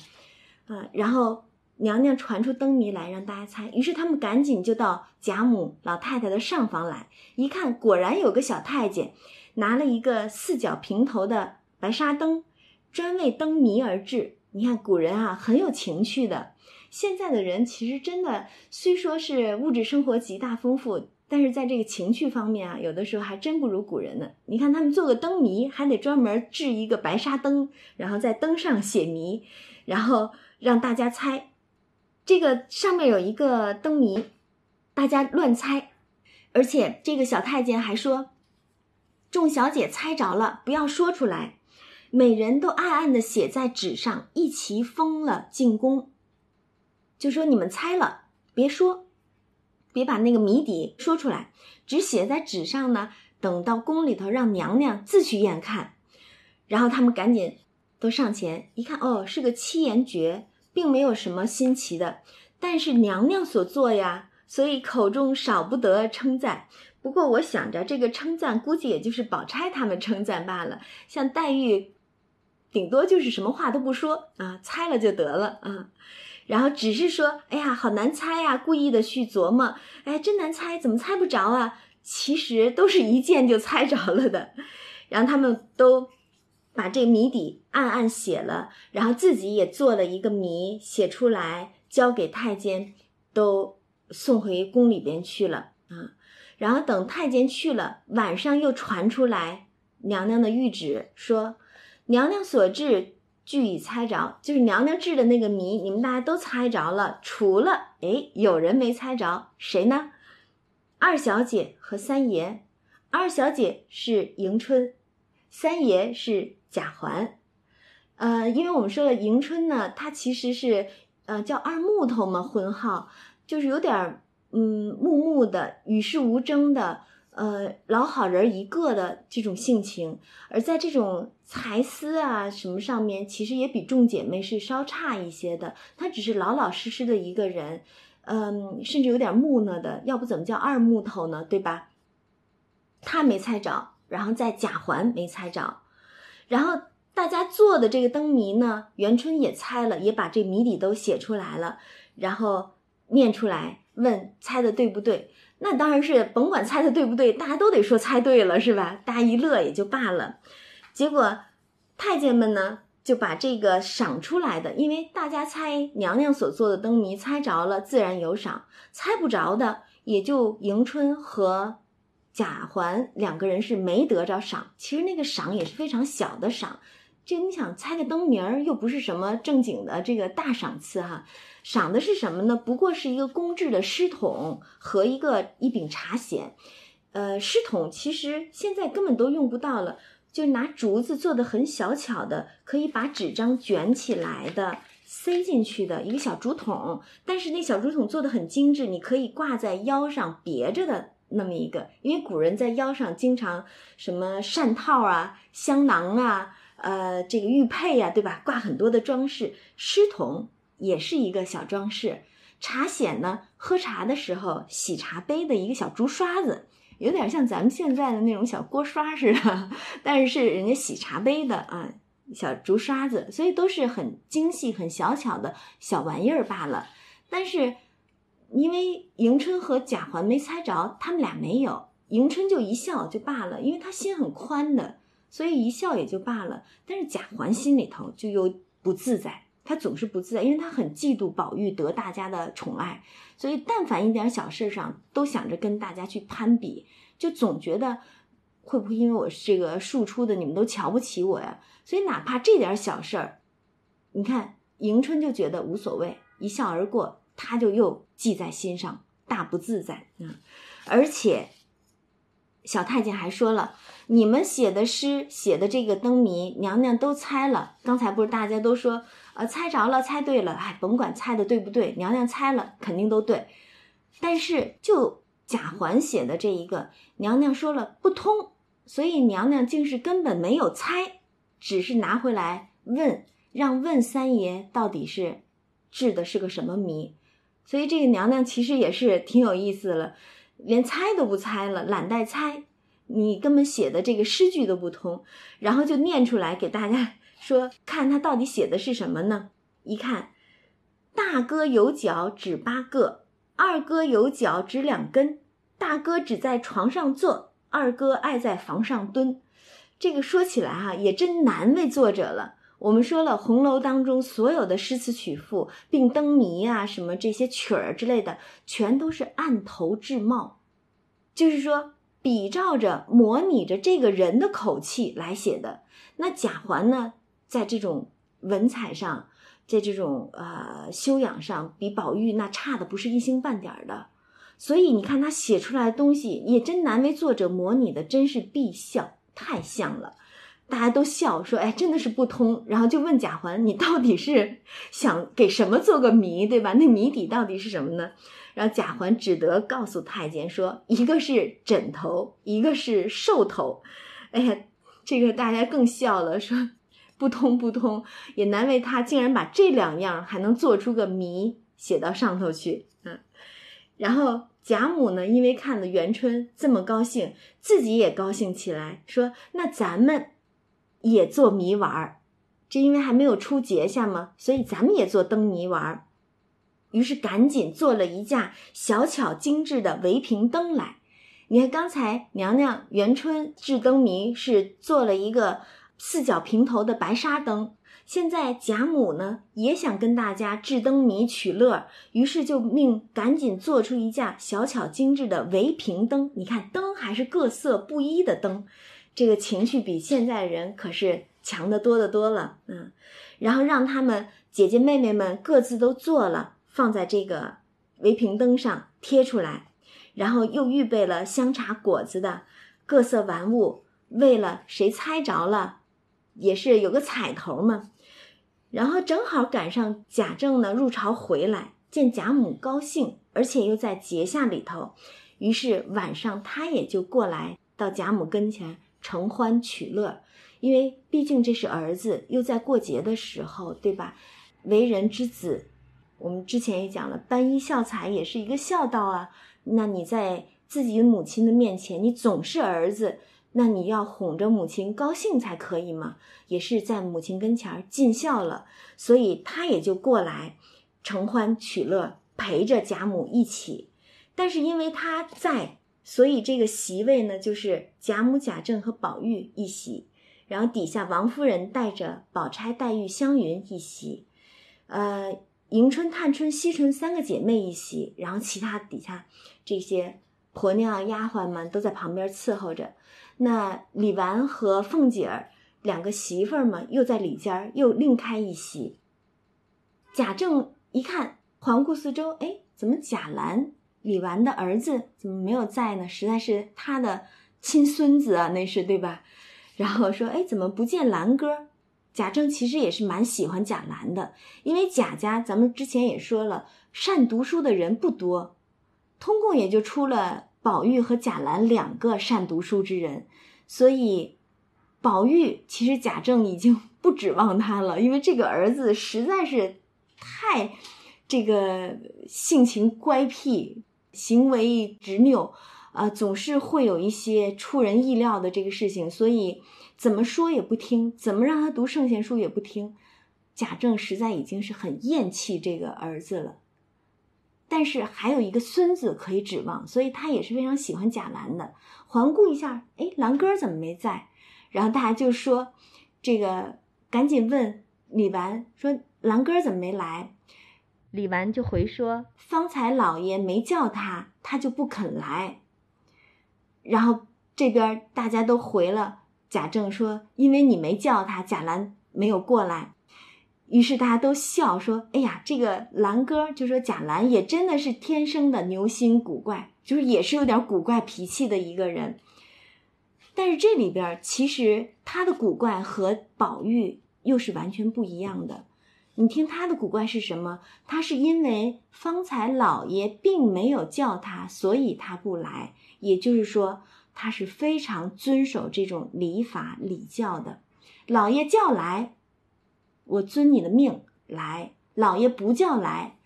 A: 啊，然后娘娘传出灯谜来让大家猜，于是他们赶紧就到贾母老太太的上房来，一看果然有个小太监拿了一个四角平头的白纱灯，专为灯谜而制。你看古人啊，很有情趣的。现在的人其实真的虽说是物质生活极大丰富，但是在这个情趣方面啊，有的时候还真不如古人呢。你看他们做个灯谜，还得专门制一个白纱灯，然后在灯上写谜，然后让大家猜。这个上面有一个灯谜，大家乱猜，而且这个小太监还说：“众小姐猜着了，不要说出来，每人都暗暗的写在纸上，一齐封了进宫。”就说你们猜了，别说，别把那个谜底说出来，只写在纸上呢。等到宫里头，让娘娘自去验看。然后他们赶紧都上前一看，哦，是个七言绝，并没有什么新奇的，但是娘娘所做呀，所以口中少不得称赞。不过我想着，这个称赞估计也就是宝钗他们称赞罢了，像黛玉，顶多就是什么话都不说啊，猜了就得了啊。然后只是说，哎呀，好难猜呀！故意的去琢磨，哎，真难猜，怎么猜不着啊？其实都是一见就猜着了的。然后他们都把这谜底暗暗写了，然后自己也做了一个谜，写出来交给太监，都送回宫里边去了啊。然后等太监去了，晚上又传出来娘娘的谕旨，说娘娘所制。俱已猜着，就是娘娘制的那个谜，你们大家都猜着了，除了哎，有人没猜着，谁呢？二小姐和三爷。二小姐是迎春，三爷是贾环。呃，因为我们说了迎春呢，她其实是呃叫二木头嘛，婚号就是有点嗯木木的，与世无争的。呃，老好人一个的这种性情，而在这种才思啊什么上面，其实也比众姐妹是稍差一些的。她只是老老实实的一个人，嗯，甚至有点木讷的，要不怎么叫二木头呢？对吧？她没猜着，然后在贾环没猜着，然后大家做的这个灯谜呢，元春也猜了，也把这谜底都写出来了，然后念出来，问猜的对不对？那当然是甭管猜的对不对，大家都得说猜对了，是吧？大家一乐也就罢了。结果太监们呢就把这个赏出来的，因为大家猜娘娘所做的灯谜猜着了，自然有赏；猜不着的，也就迎春和贾环两个人是没得着赏。其实那个赏也是非常小的赏。这你想猜个灯谜儿，又不是什么正经的这个大赏赐哈。赏的是什么呢？不过是一个公制的诗筒和一个一柄茶筅，呃，诗筒其实现在根本都用不到了，就拿竹子做的很小巧的，可以把纸张卷起来的，塞进去的一个小竹筒。但是那小竹筒做的很精致，你可以挂在腰上别着的那么一个，因为古人在腰上经常什么扇套啊、香囊啊、呃这个玉佩呀，对吧？挂很多的装饰，诗筒。也是一个小装饰，茶筅呢，喝茶的时候洗茶杯的一个小竹刷子，有点像咱们现在的那种小锅刷似的，但是是人家洗茶杯的啊，小竹刷子，所以都是很精细、很小巧的小玩意儿罢了。但是因为迎春和贾环没猜着，他们俩没有，迎春就一笑就罢了，因为她心很宽的，所以一笑也就罢了。但是贾环心里头就又不自在。他总是不自在，因为他很嫉妒宝玉得大家的宠爱，所以但凡一点小事上都想着跟大家去攀比，就总觉得会不会因为我这个庶出的，你们都瞧不起我呀？所以哪怕这点小事儿，你看迎春就觉得无所谓，一笑而过，他就又记在心上，大不自在啊！而且小太监还说了，你们写的诗，写的这个灯谜，娘娘都猜了。刚才不是大家都说。呃，猜着了，猜对了，哎，甭管猜的对不对，娘娘猜了肯定都对。但是就贾环写的这一个，娘娘说了不通，所以娘娘竟是根本没有猜，只是拿回来问，让问三爷到底是制的是个什么谜。所以这个娘娘其实也是挺有意思了。连猜都不猜了，懒带猜，你根本写的这个诗句都不通，然后就念出来给大家 *laughs* 说，看他到底写的是什么呢？一看，大哥有脚趾八个，二哥有脚趾两根，大哥只在床上坐，二哥爱在房上蹲。这个说起来哈，也真难为作者了。我们说了，红楼当中所有的诗词曲赋，并灯谜啊，什么这些曲儿之类的，全都是按头制貌，就是说比照着、模拟着这个人的口气来写的。那贾环呢，在这种文采上，在这种呃修养上，比宝玉那差的不是一星半点儿的。所以你看他写出来的东西，也真难为作者模拟的，真是必笑，太像了。大家都笑说：“哎，真的是不通。”然后就问贾环：“你到底是想给什么做个谜，对吧？那谜底到底是什么呢？”然后贾环只得告诉太监说：“一个是枕头，一个是兽头。”哎呀，这个大家更笑了，说：“不通不通，也难为他，竟然把这两样还能做出个谜写到上头去。”嗯，然后贾母呢，因为看了元春这么高兴，自己也高兴起来，说：“那咱们。”也做谜玩儿，这因为还没有出节下嘛，所以咱们也做灯谜玩儿。于是赶紧做了一架小巧精致的围屏灯来。你看刚才娘娘元春制灯谜是做了一个四角平头的白纱灯，现在贾母呢也想跟大家制灯谜取乐，于是就命赶紧做出一架小巧精致的围屏灯。你看灯还是各色不一的灯。这个情绪比现在人可是强得多得多了，嗯，然后让他们姐姐妹妹们各自都做了，放在这个围屏灯上贴出来，然后又预备了香茶果子的各色玩物，为了谁猜着了，也是有个彩头嘛。然后正好赶上贾政呢入朝回来，见贾母高兴，而且又在节下里头，于是晚上他也就过来到贾母跟前。承欢取乐，因为毕竟这是儿子，又在过节的时候，对吧？为人之子，我们之前也讲了，班衣孝彩也是一个孝道啊。那你在自己母亲的面前，你总是儿子，那你要哄着母亲高兴才可以嘛，也是在母亲跟前儿尽孝了。所以他也就过来承欢取乐，陪着贾母一起。但是因为他在。所以这个席位呢，就是贾母、贾政和宝玉一席，然后底下王夫人带着宝钗、黛玉、湘云一席，呃，迎春、探春、惜春三个姐妹一席，然后其他底下这些婆娘、丫鬟们都在旁边伺候着。那李纨和凤姐儿两个媳妇儿嘛，又在里间儿又另开一席。贾政一看，环顾四周，哎，怎么贾兰？李纨的儿子怎么没有在呢？实在是他的亲孙子啊，那是对吧？然后说，哎，怎么不见兰哥？贾政其实也是蛮喜欢贾兰的，因为贾家咱们之前也说了，善读书的人不多，通共也就出了宝玉和贾兰两个善读书之人，所以宝玉其实贾政已经 *laughs* 不指望他了，因为这个儿子实在是太这个性情乖僻。行为执拗，啊，总是会有一些出人意料的这个事情，所以怎么说也不听，怎么让他读圣贤书也不听。贾政实在已经是很厌弃这个儿子了，但是还有一个孙子可以指望，所以他也是非常喜欢贾兰的。环顾一下，哎，兰哥怎么没在？然后大家就说，这个赶紧问李纨说，兰哥怎么没来？李纨就回说：“方才老爷没叫他，他就不肯来。”然后这边大家都回了贾政说：“因为你没叫他，贾兰没有过来。”于是大家都笑说：“哎呀，这个兰哥就说贾兰也真的是天生的牛心古怪，就是也是有点古怪脾气的一个人。但是这里边其实他的古怪和宝玉又是完全不一样的。”你听他的古怪是什么？他是因为方才老爷并没有叫他，所以他不来。也就是说，他是非常遵守这种礼法礼教的。老爷叫来，我遵你的命来；老爷不叫来，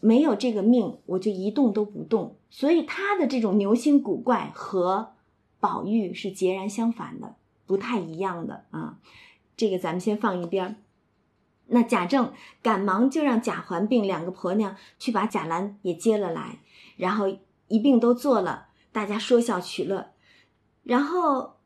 A: 没有这个命，我就一动都不动。所以他的这种牛心古怪和宝玉是截然相反的，不太一样的啊。这个咱们先放一边儿。那贾政赶忙就让贾环并两个婆娘去把贾兰也接了来，然后一并都做了，大家说笑取乐。然后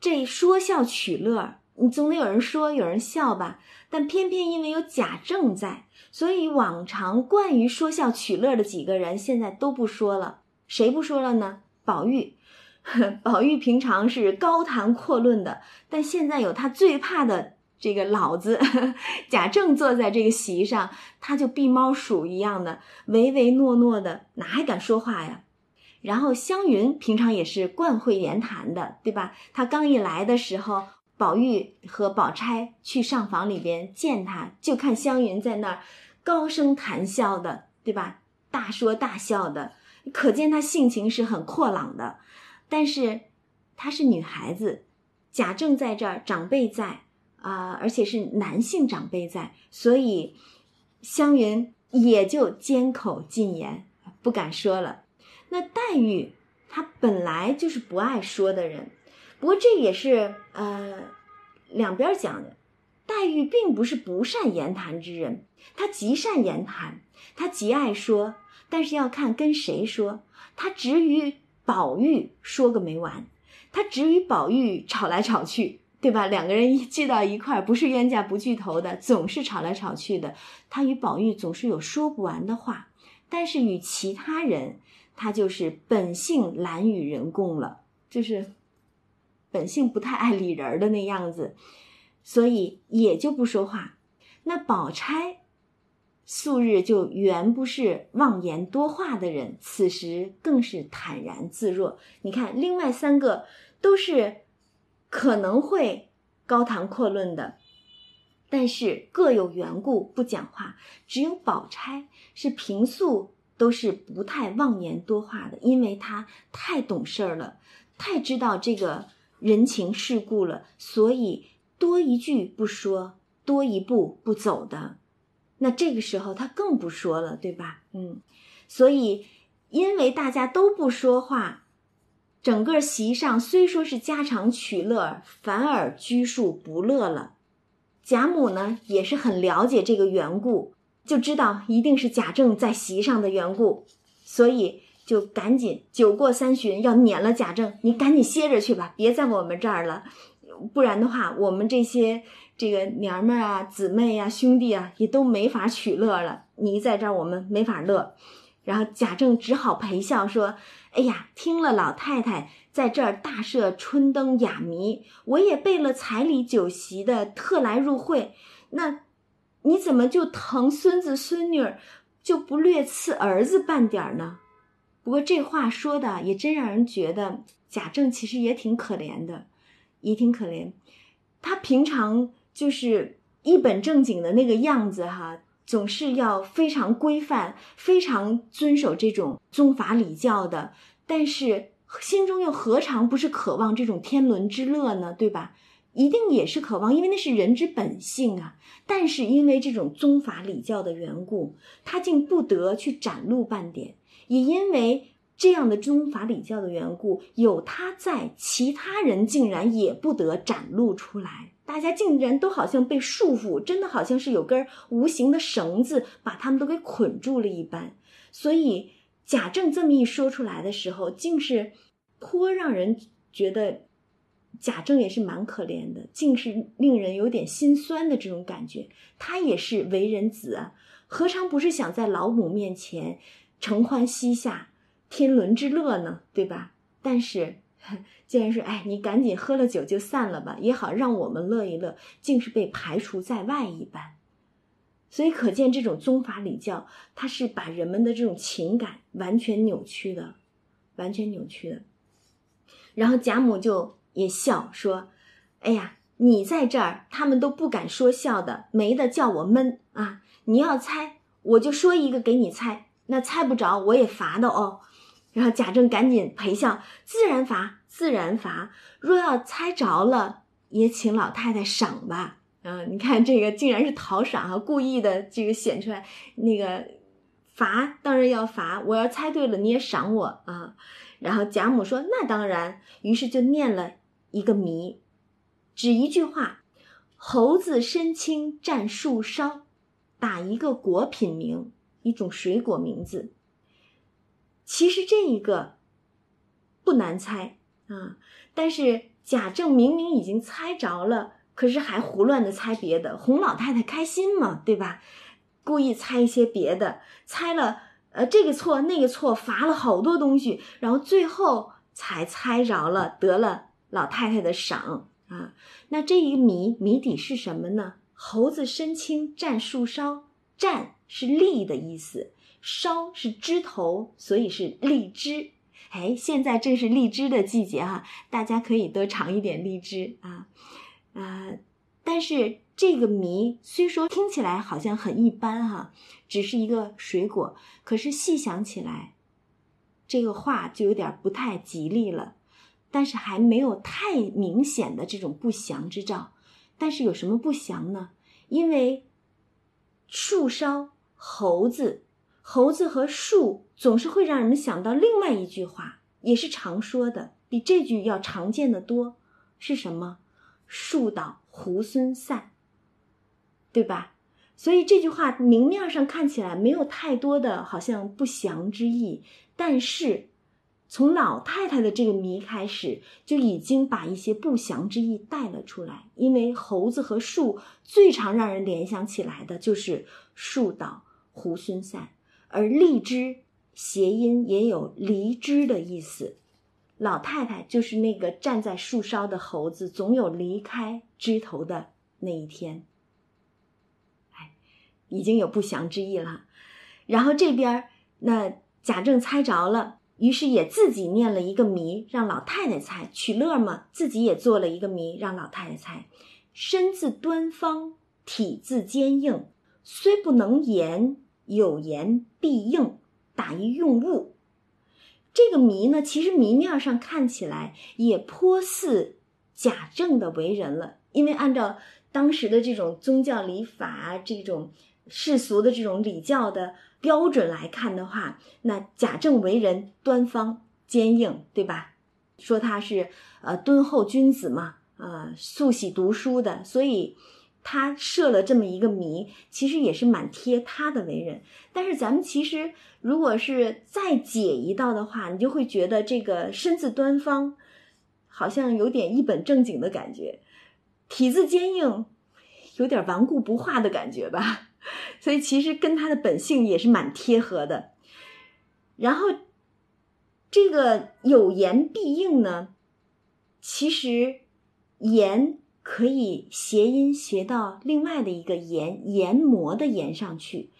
A: 这说笑取乐，你总得有人说，有人笑吧？但偏偏因为有贾政在，所以往常惯于说笑取乐的几个人现在都不说了。谁不说了呢？宝玉，*laughs* 宝玉平常是高谈阔论的，但现在有他最怕的。这个老子 *laughs* 贾政坐在这个席上，他就避猫鼠一样的唯唯诺诺的，哪还敢说话呀？然后湘云平常也是惯会言谈的，对吧？他刚一来的时候，宝玉和宝钗去上房里边见他，就看湘云在那儿高声谈笑的，对吧？大说大笑的，可见她性情是很阔朗的。但是她是女孩子，贾政在这儿，长辈在。啊，而且是男性长辈在，所以湘云也就缄口禁言，不敢说了。那黛玉她本来就是不爱说的人，不过这也是呃两边讲的。黛玉并不是不善言谈之人，她极善言谈，她极爱说，但是要看跟谁说。她只与宝玉说个没完，她只与宝玉吵来吵去。对吧？两个人一聚到一块儿，不是冤家不聚头的，总是吵来吵去的。他与宝玉总是有说不完的话，但是与其他人，他就是本性懒与人共了，就是本性不太爱理人的那样子，所以也就不说话。那宝钗素日就原不是妄言多话的人，此时更是坦然自若。你看，另外三个都是。可能会高谈阔论的，但是各有缘故不讲话。只有宝钗是平素都是不太妄言多话的，因为他太懂事儿了，太知道这个人情世故了，所以多一句不说，多一步不走的。那这个时候他更不说了，对吧？嗯，所以因为大家都不说话。整个席上虽说是家常取乐，反而拘束不乐了。贾母呢也是很了解这个缘故，就知道一定是贾政在席上的缘故，所以就赶紧酒过三巡，要撵了贾政，你赶紧歇着去吧，别在我们这儿了，不然的话，我们这些这个娘们儿啊、姊妹啊、兄弟啊，也都没法取乐了。你在这儿，我们没法乐。然后贾政只好陪笑说。哎呀，听了老太太在这儿大设春灯雅谜，我也备了彩礼酒席的，特来入会。那你怎么就疼孙子孙女儿，就不略赐儿子半点呢？不过这话说的也真让人觉得贾政其实也挺可怜的，也挺可怜。他平常就是一本正经的那个样子哈。总是要非常规范、非常遵守这种宗法礼教的，但是心中又何尝不是渴望这种天伦之乐呢？对吧？一定也是渴望，因为那是人之本性啊。但是因为这种宗法礼教的缘故，他竟不得去展露半点，也因为这样的宗法礼教的缘故，有他在，其他人竟然也不得展露出来。大家竟然都好像被束缚，真的好像是有根无形的绳子把他们都给捆住了一般。所以贾政这么一说出来的时候，竟是颇让人觉得贾政也是蛮可怜的，竟是令人有点心酸的这种感觉。他也是为人子啊，何尝不是想在老母面前承欢膝下、天伦之乐呢？对吧？但是。*laughs* 竟然说：“哎，你赶紧喝了酒就散了吧，也好让我们乐一乐。”竟是被排除在外一般，所以可见这种宗法礼教，它是把人们的这种情感完全扭曲的，完全扭曲的。然后贾母就也笑说：“哎呀，你在这儿，他们都不敢说笑的，没得叫我闷啊！你要猜，我就说一个给你猜，那猜不着我也罚的哦。”然后贾政赶紧陪笑，自然罚，自然罚。若要猜着了，也请老太太赏吧。嗯，你看这个竟然是讨赏啊，故意的这个显出来那个罚当然要罚，我要猜对了你也赏我啊。然后贾母说：“那当然。”于是就念了一个谜，只一句话：“猴子身轻占树梢”，打一个果品名，一种水果名字。其实这一个不难猜啊，但是贾政明明已经猜着了，可是还胡乱的猜别的，哄老太太开心嘛，对吧？故意猜一些别的，猜了。呃，这个错那个错，罚了好多东西，然后最后才猜着了，得了老太太的赏啊。那这一谜谜底是什么呢？猴子身轻占树梢，占是立的意思，梢是枝头，所以是荔枝。哎，现在正是荔枝的季节哈，大家可以多尝一点荔枝啊，啊，但是。这个谜虽说听起来好像很一般哈，只是一个水果，可是细想起来，这个话就有点不太吉利了。但是还没有太明显的这种不祥之兆。但是有什么不祥呢？因为树梢猴子，猴子和树总是会让人们想到另外一句话，也是常说的，比这句要常见的多。是什么？树倒猢狲散。对吧？所以这句话明面上看起来没有太多的好像不祥之意，但是从老太太的这个谜开始，就已经把一些不祥之意带了出来。因为猴子和树最常让人联想起来的就是树倒猢狲散，而荔枝谐音也有离枝的意思。老太太就是那个站在树梢的猴子，总有离开枝头的那一天。哎已经有不祥之意了，然后这边那贾政猜着了，于是也自己念了一个谜，让老太太猜，取乐嘛，自己也做了一个谜，让老太太猜。身字端方，体字坚硬，虽不能言，有言必应，打一用物。这个谜呢，其实谜面上看起来也颇似贾政的为人了，因为按照当时的这种宗教礼法，这种。世俗的这种礼教的标准来看的话，那贾政为人端方坚硬，对吧？说他是呃敦厚君子嘛，呃素喜读书的，所以他设了这么一个谜，其实也是蛮贴他的为人。但是咱们其实如果是再解一道的话，你就会觉得这个身子端方，好像有点一本正经的感觉，体字坚硬，有点顽固不化的感觉吧。所以其实跟他的本性也是蛮贴合的，然后这个有言必应呢，其实言可以谐音谐到另外的一个研研磨的研上去，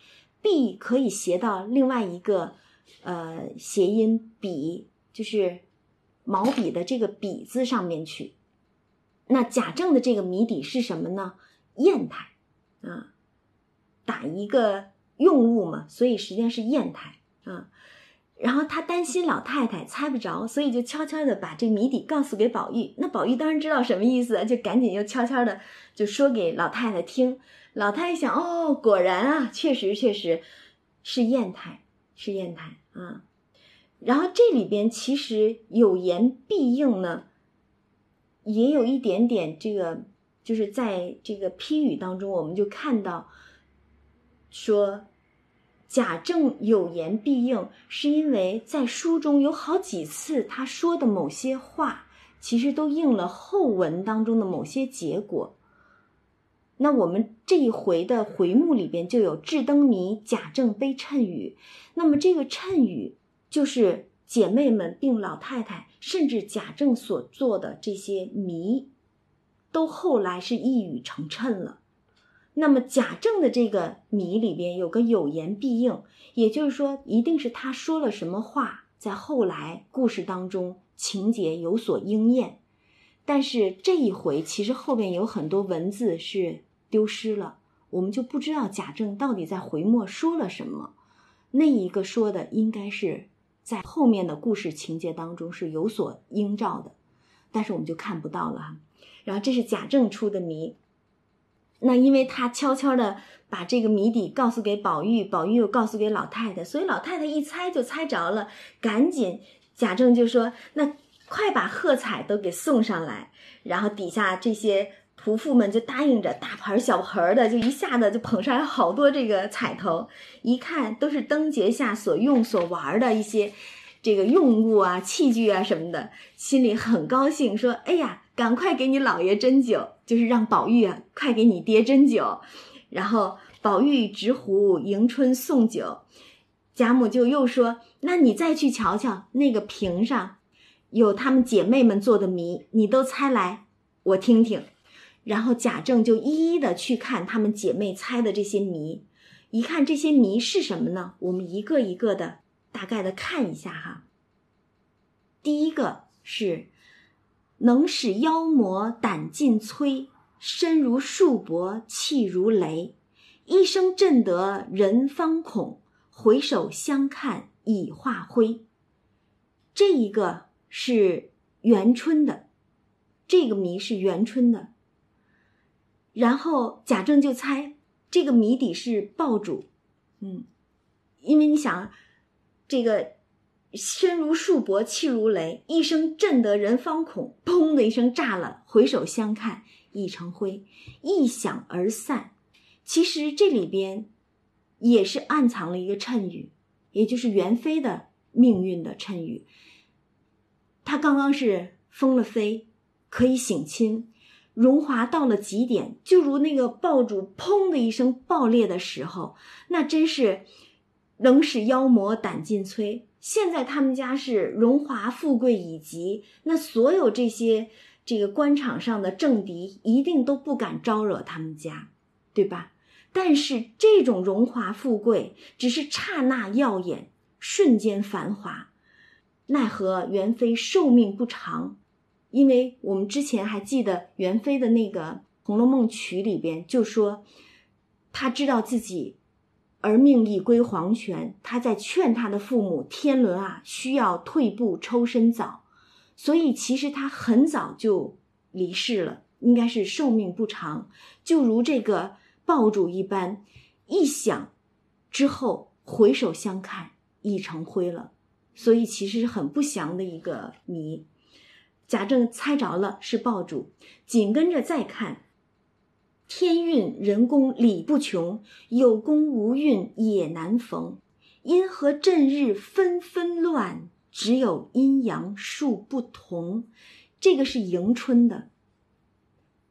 A: 必可以谐到另外一个呃谐音笔，就是毛笔的这个笔字上面去。那贾政的这个谜底是什么呢？砚台啊。打一个用物嘛，所以实际上是砚台啊。然后他担心老太太猜不着，所以就悄悄的把这谜底告诉给宝玉。那宝玉当然知道什么意思，就赶紧又悄悄的就说给老太太听。老太太想，哦，果然啊，确实确实是砚台，是砚台啊。然后这里边其实有言必应呢，也有一点点这个，就是在这个批语当中，我们就看到。说贾政有言必应，是因为在书中有好几次他说的某些话，其实都应了后文当中的某些结果。那我们这一回的回目里边就有智灯谜，贾政悲谶语。那么这个谶语就是姐妹们并老太太，甚至贾政所做的这些谜，都后来是一语成谶了。那么贾政的这个谜里边有个有言必应，也就是说，一定是他说了什么话，在后来故事当中情节有所应验。但是这一回其实后边有很多文字是丢失了，我们就不知道贾政到底在回末说了什么。那一个说的应该是在后面的故事情节当中是有所映照的，但是我们就看不到了。然后这是贾政出的谜。那因为他悄悄的把这个谜底告诉给宝玉，宝玉又告诉给老太太，所以老太太一猜就猜着了，赶紧贾政就说：“那快把贺彩都给送上来。”然后底下这些仆妇们就答应着，大盆小盆的就一下子就捧上来好多这个彩头，一看都是灯节下所用所玩的一些这个用物啊、器具啊什么的，心里很高兴，说：“哎呀！”赶快给你姥爷斟酒，就是让宝玉啊，快给你爹斟酒。然后宝玉执壶迎春送酒，贾母就又说：“那你再去瞧瞧那个瓶上，有她们姐妹们做的谜，你都猜来，我听听。”然后贾政就一一的去看她们姐妹猜的这些谜，一看这些谜是什么呢？我们一个一个的大概的看一下哈。第一个是。能使妖魔胆尽摧，身如束帛，气如雷。一声震得人方恐，回首相看已化灰。这一个是元春的，这个谜是元春的。然后贾政就猜这个谜底是爆竹，嗯，因为你想这个。身如束帛，气如雷，一声震得人方恐，砰的一声炸了。回首相看，已成灰，一响而散。其实这里边也是暗藏了一个谶语，也就是元妃的命运的谶语。她刚刚是封了妃，可以省亲，荣华到了极点，就如那个爆竹砰的一声爆裂的时候，那真是能使妖魔胆尽摧。现在他们家是荣华富贵以及，那所有这些这个官场上的政敌一定都不敢招惹他们家，对吧？但是这种荣华富贵只是刹那耀眼，瞬间繁华，奈何元妃寿命不长？因为我们之前还记得元妃的那个《红楼梦》曲里边就说，她知道自己。而命已归黄泉，他在劝他的父母：天伦啊，需要退步抽身早，所以其实他很早就离世了，应该是寿命不长，就如这个爆竹一般，一响之后回首相看已成灰了，所以其实是很不祥的一个谜。贾政猜着了是爆竹，紧跟着再看。天运人功理不穷，有功无运也难逢。因何正日纷纷乱，只有阴阳数不同。这个是迎春的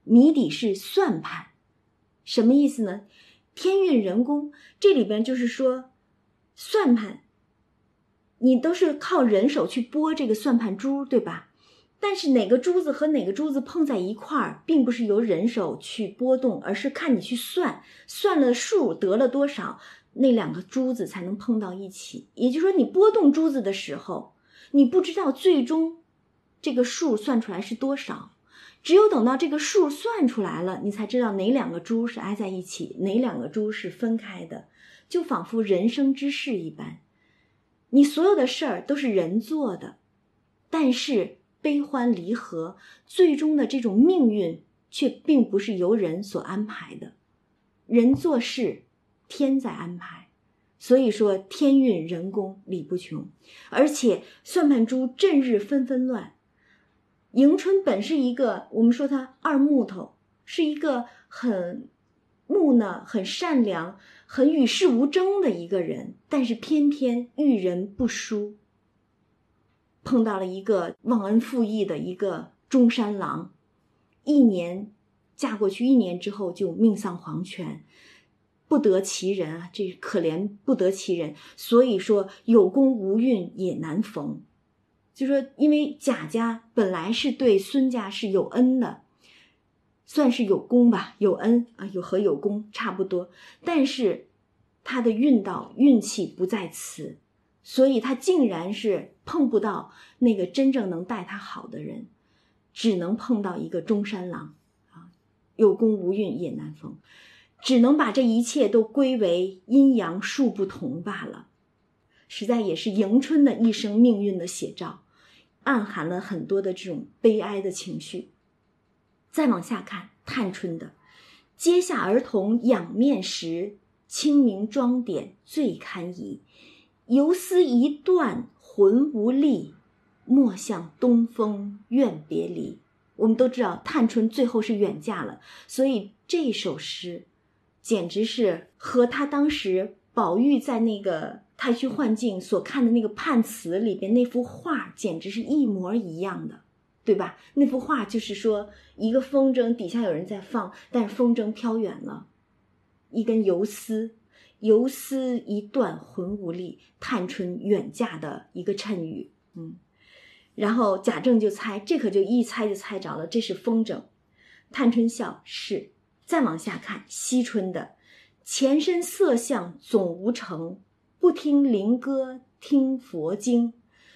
A: 谜底是算盘，什么意思呢？天运人工这里边就是说算盘，你都是靠人手去拨这个算盘珠，对吧？但是哪个珠子和哪个珠子碰在一块儿，并不是由人手去拨动，而是看你去算，算了数得了多少，那两个珠子才能碰到一起。也就是说，你拨动珠子的时候，你不知道最终这个数算出来是多少，只有等到这个数算出来了，你才知道哪两个珠是挨在一起，哪两个珠是分开的，就仿佛人生之事一般，你所有的事儿都是人做的，但是。悲欢离合，最终的这种命运却并不是由人所安排的，人做事，天在安排。所以说天运人功理不穷，而且算盘珠阵日纷纷乱。迎春本是一个，我们说他二木头，是一个很木讷、很善良、很与世无争的一个人，但是偏偏遇人不淑。碰到了一个忘恩负义的一个中山狼，一年嫁过去，一年之后就命丧黄泉，不得其人啊！这可怜不得其人，所以说有功无运也难逢。就说因为贾家本来是对孙家是有恩的，算是有功吧，有恩啊，有和有功差不多，但是他的运道运气不在此。所以他竟然是碰不到那个真正能待他好的人，只能碰到一个中山狼，啊，有功无运也难逢，只能把这一切都归为阴阳数不同罢了。实在也是迎春的一生命运的写照，暗含了很多的这种悲哀的情绪。再往下看探春的，阶下儿童仰面时，清明妆点最堪疑。游丝一断魂无力，莫向东风怨别离。我们都知道，探春最后是远嫁了，所以这首诗，简直是和他当时宝玉在那个太虚幻境所看的那个判词里边那幅画，简直是一模一样的。对吧？那幅画就是说，一个风筝底下有人在放，但是风筝飘远了，一根游丝，游丝一断魂无力，探春远嫁的一个衬语。嗯，然后贾政就猜，这可就一猜就猜着了，这是风筝。探春笑是。再往下看，惜春的前身色相总无成，不听灵歌听佛经，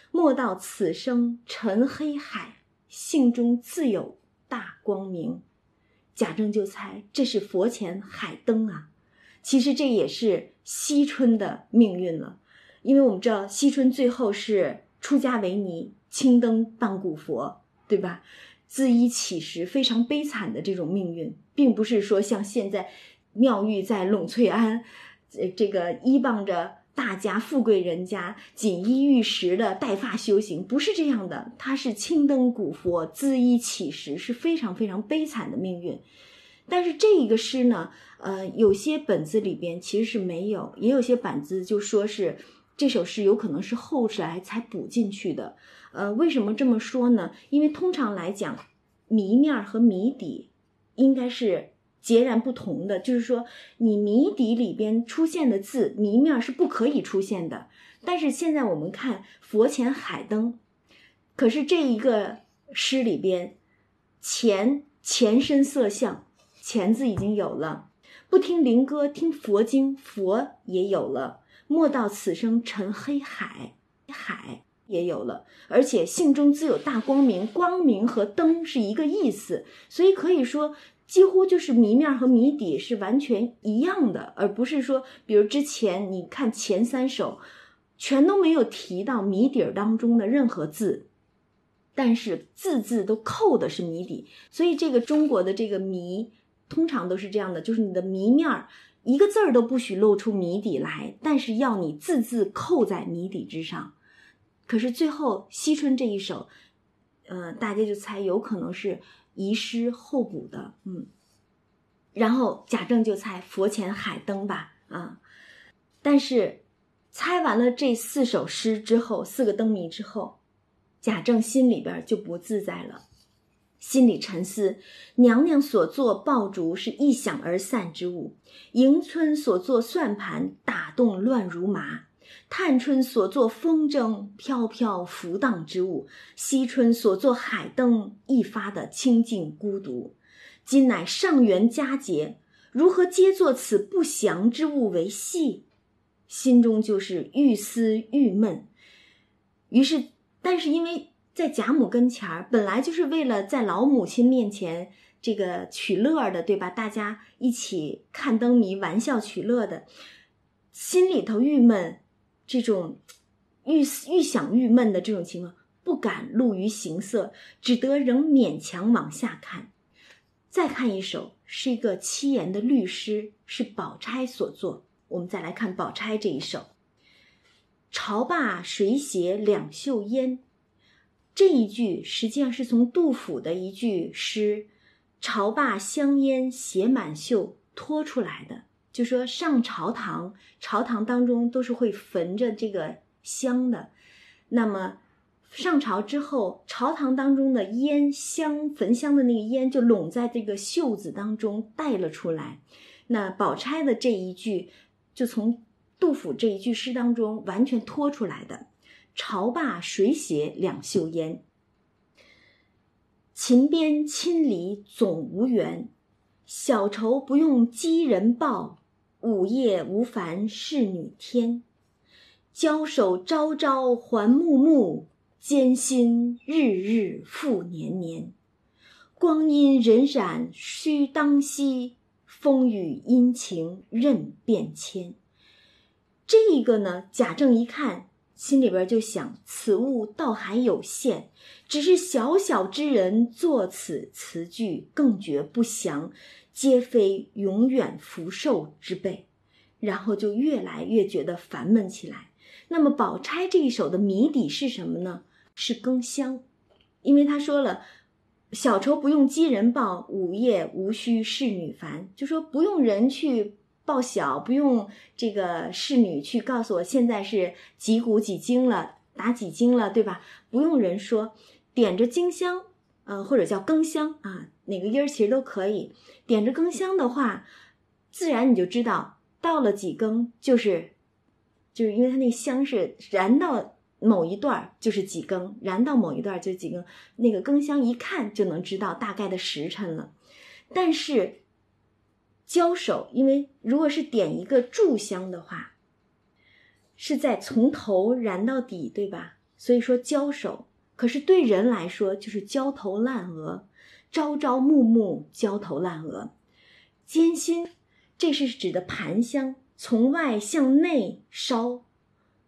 A: 莫道此生沉黑海。性中自有大光明，贾政就猜这是佛前海灯啊。其实这也是惜春的命运了，因为我们知道惜春最后是出家为尼，青灯伴古佛，对吧？自衣乞食，非常悲惨的这种命运，并不是说像现在妙玉在栊翠庵，呃，这个依傍着。大家富贵人家锦衣玉食的带发修行不是这样的，他是青灯古佛恣衣乞食，是非常非常悲惨的命运。但是这一个诗呢，呃，有些本子里边其实是没有，也有些板子就说是这首诗有可能是后来才补进去的。呃，为什么这么说呢？因为通常来讲，谜面和谜底应该是。截然不同的，就是说，你谜底里边出现的字，谜面是不可以出现的。但是现在我们看“佛前海灯”，可是这一个诗里边，“前”前身色相，“前”字已经有了；不听灵歌，听佛经，“佛”也有了；莫道此生沉黑海，海也有了。而且性中自有大光明，光明和灯是一个意思，所以可以说。几乎就是谜面和谜底是完全一样的，而不是说，比如之前你看前三首，全都没有提到谜底当中的任何字，但是字字都扣的是谜底。所以这个中国的这个谜，通常都是这样的，就是你的谜面儿一个字儿都不许露出谜底来，但是要你字字扣在谜底之上。可是最后惜春这一首，呃，大家就猜有可能是。遗失后补的，嗯，然后贾政就猜佛前海灯吧，啊，但是猜完了这四首诗之后，四个灯谜之后，贾政心里边就不自在了，心里沉思：娘娘所做爆竹是一响而散之物，迎春所做算盘打动乱如麻。探春所作风筝飘飘浮荡之物，惜春所作海灯一发的清净孤独。今乃上元佳节，如何皆作此不祥之物为戏？心中就是愈思郁闷。于是，但是因为在贾母跟前儿，本来就是为了在老母亲面前这个取乐的，对吧？大家一起看灯谜，玩笑取乐的，心里头郁闷。这种愈愈想郁闷的这种情况，不敢露于形色，只得仍勉强往下看。再看一首，是一个七言的律诗，是宝钗所作。我们再来看宝钗这一首：“朝罢谁携两袖烟？”这一句实际上是从杜甫的一句诗“朝罢香烟携满袖”拖出来的。就说上朝堂，朝堂当中都是会焚着这个香的。那么上朝之后，朝堂当中的烟香焚香的那个烟就拢在这个袖子当中带了出来。那宝钗的这一句，就从杜甫这一句诗当中完全拖出来的。朝罢谁携两袖烟？秦边亲离总无缘，小愁不用寄人报。午夜无烦侍女添，交手朝朝还暮暮，艰辛日日复年年。光阴荏苒须当惜，风雨阴晴任变迁。这个呢，贾政一看，心里边就想：此物倒还有限，只是小小之人作此词句，更觉不祥。皆非永远福寿之辈。然后就越来越觉得烦闷起来。那么，宝钗这一首的谜底是什么呢？是更香，因为他说了：“小仇不用饥人报，午夜无需侍女烦。”就说不用人去报晓，不用这个侍女去告诉我现在是几鼓几经了，打几经了，对吧？不用人说，点着京香，呃，或者叫更香啊，哪个音儿其实都可以。点着更香的话，自然你就知道。到了几更，就是，就是因为它那香是燃到某一段就是几更，燃到某一段就几更，那个更香一看就能知道大概的时辰了。但是交手，因为如果是点一个炷香的话，是在从头燃到底，对吧？所以说交手，可是对人来说就是焦头烂额，朝朝暮暮焦头烂额，艰辛。这是指的盘香从外向内烧，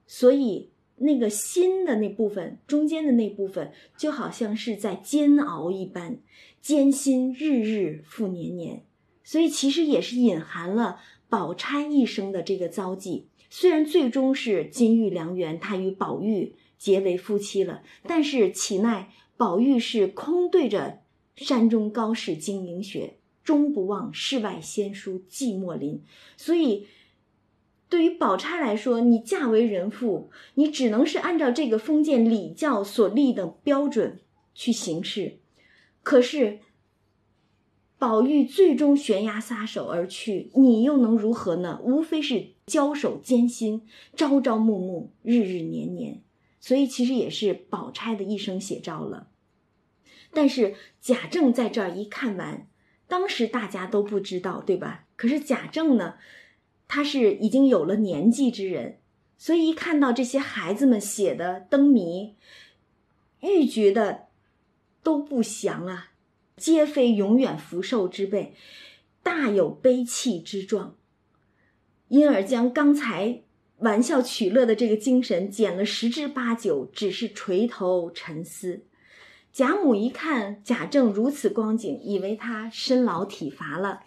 A: 所以那个心的那部分，中间的那部分，就好像是在煎熬一般，艰辛日日复年年。所以其实也是隐含了宝钗一生的这个遭际。虽然最终是金玉良缘，她与宝玉结为夫妻了，但是岂奈宝玉是空对着山中高士经营学。终不忘世外仙姝寂寞林，所以对于宝钗来说，你嫁为人妇，你只能是按照这个封建礼教所立的标准去行事。可是宝玉最终悬崖撒手而去，你又能如何呢？无非是交手艰辛，朝朝暮暮，日日年年。所以其实也是宝钗的一生写照了。但是贾政在这儿一看完。当时大家都不知道，对吧？可是贾政呢，他是已经有了年纪之人，所以一看到这些孩子们写的灯谜，愈觉得都不祥啊，皆非永远福寿之辈，大有悲戚之状，因而将刚才玩笑取乐的这个精神减了十之八九，只是垂头沉思。贾母一看贾政如此光景，以为他身劳体乏了，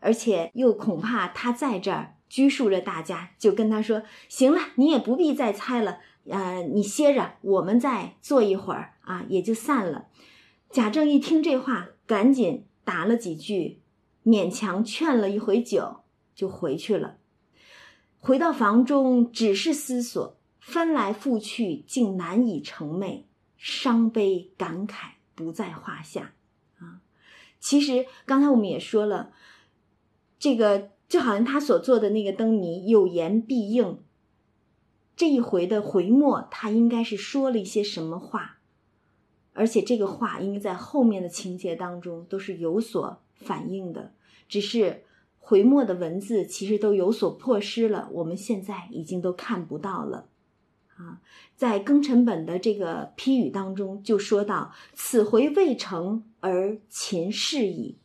A: 而且又恐怕他在这儿拘束着大家，就跟他说：“行了，你也不必再猜了，呃，你歇着，我们再坐一会儿啊，也就散了。”贾政一听这话，赶紧答了几句，勉强劝了一回酒，就回去了。回到房中，只是思索，翻来覆去，竟难以成寐。伤悲感慨不在话下，啊，其实刚才我们也说了，这个就好像他所做的那个灯谜有言必应，这一回的回末，他应该是说了一些什么话，而且这个话应该在后面的情节当中都是有所反映的，只是回末的文字其实都有所破失了，我们现在已经都看不到了。啊，在庚辰本的这个批语当中，就说到此回未成而秦氏矣，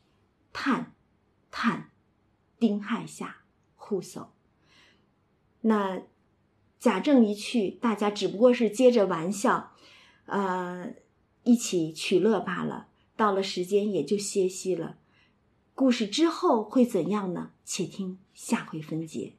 A: 叹叹，丁亥下户叟。那贾政一去，大家只不过是接着玩笑，呃，一起取乐罢了。到了时间也就歇息了。故事之后会怎样呢？且听下回分解。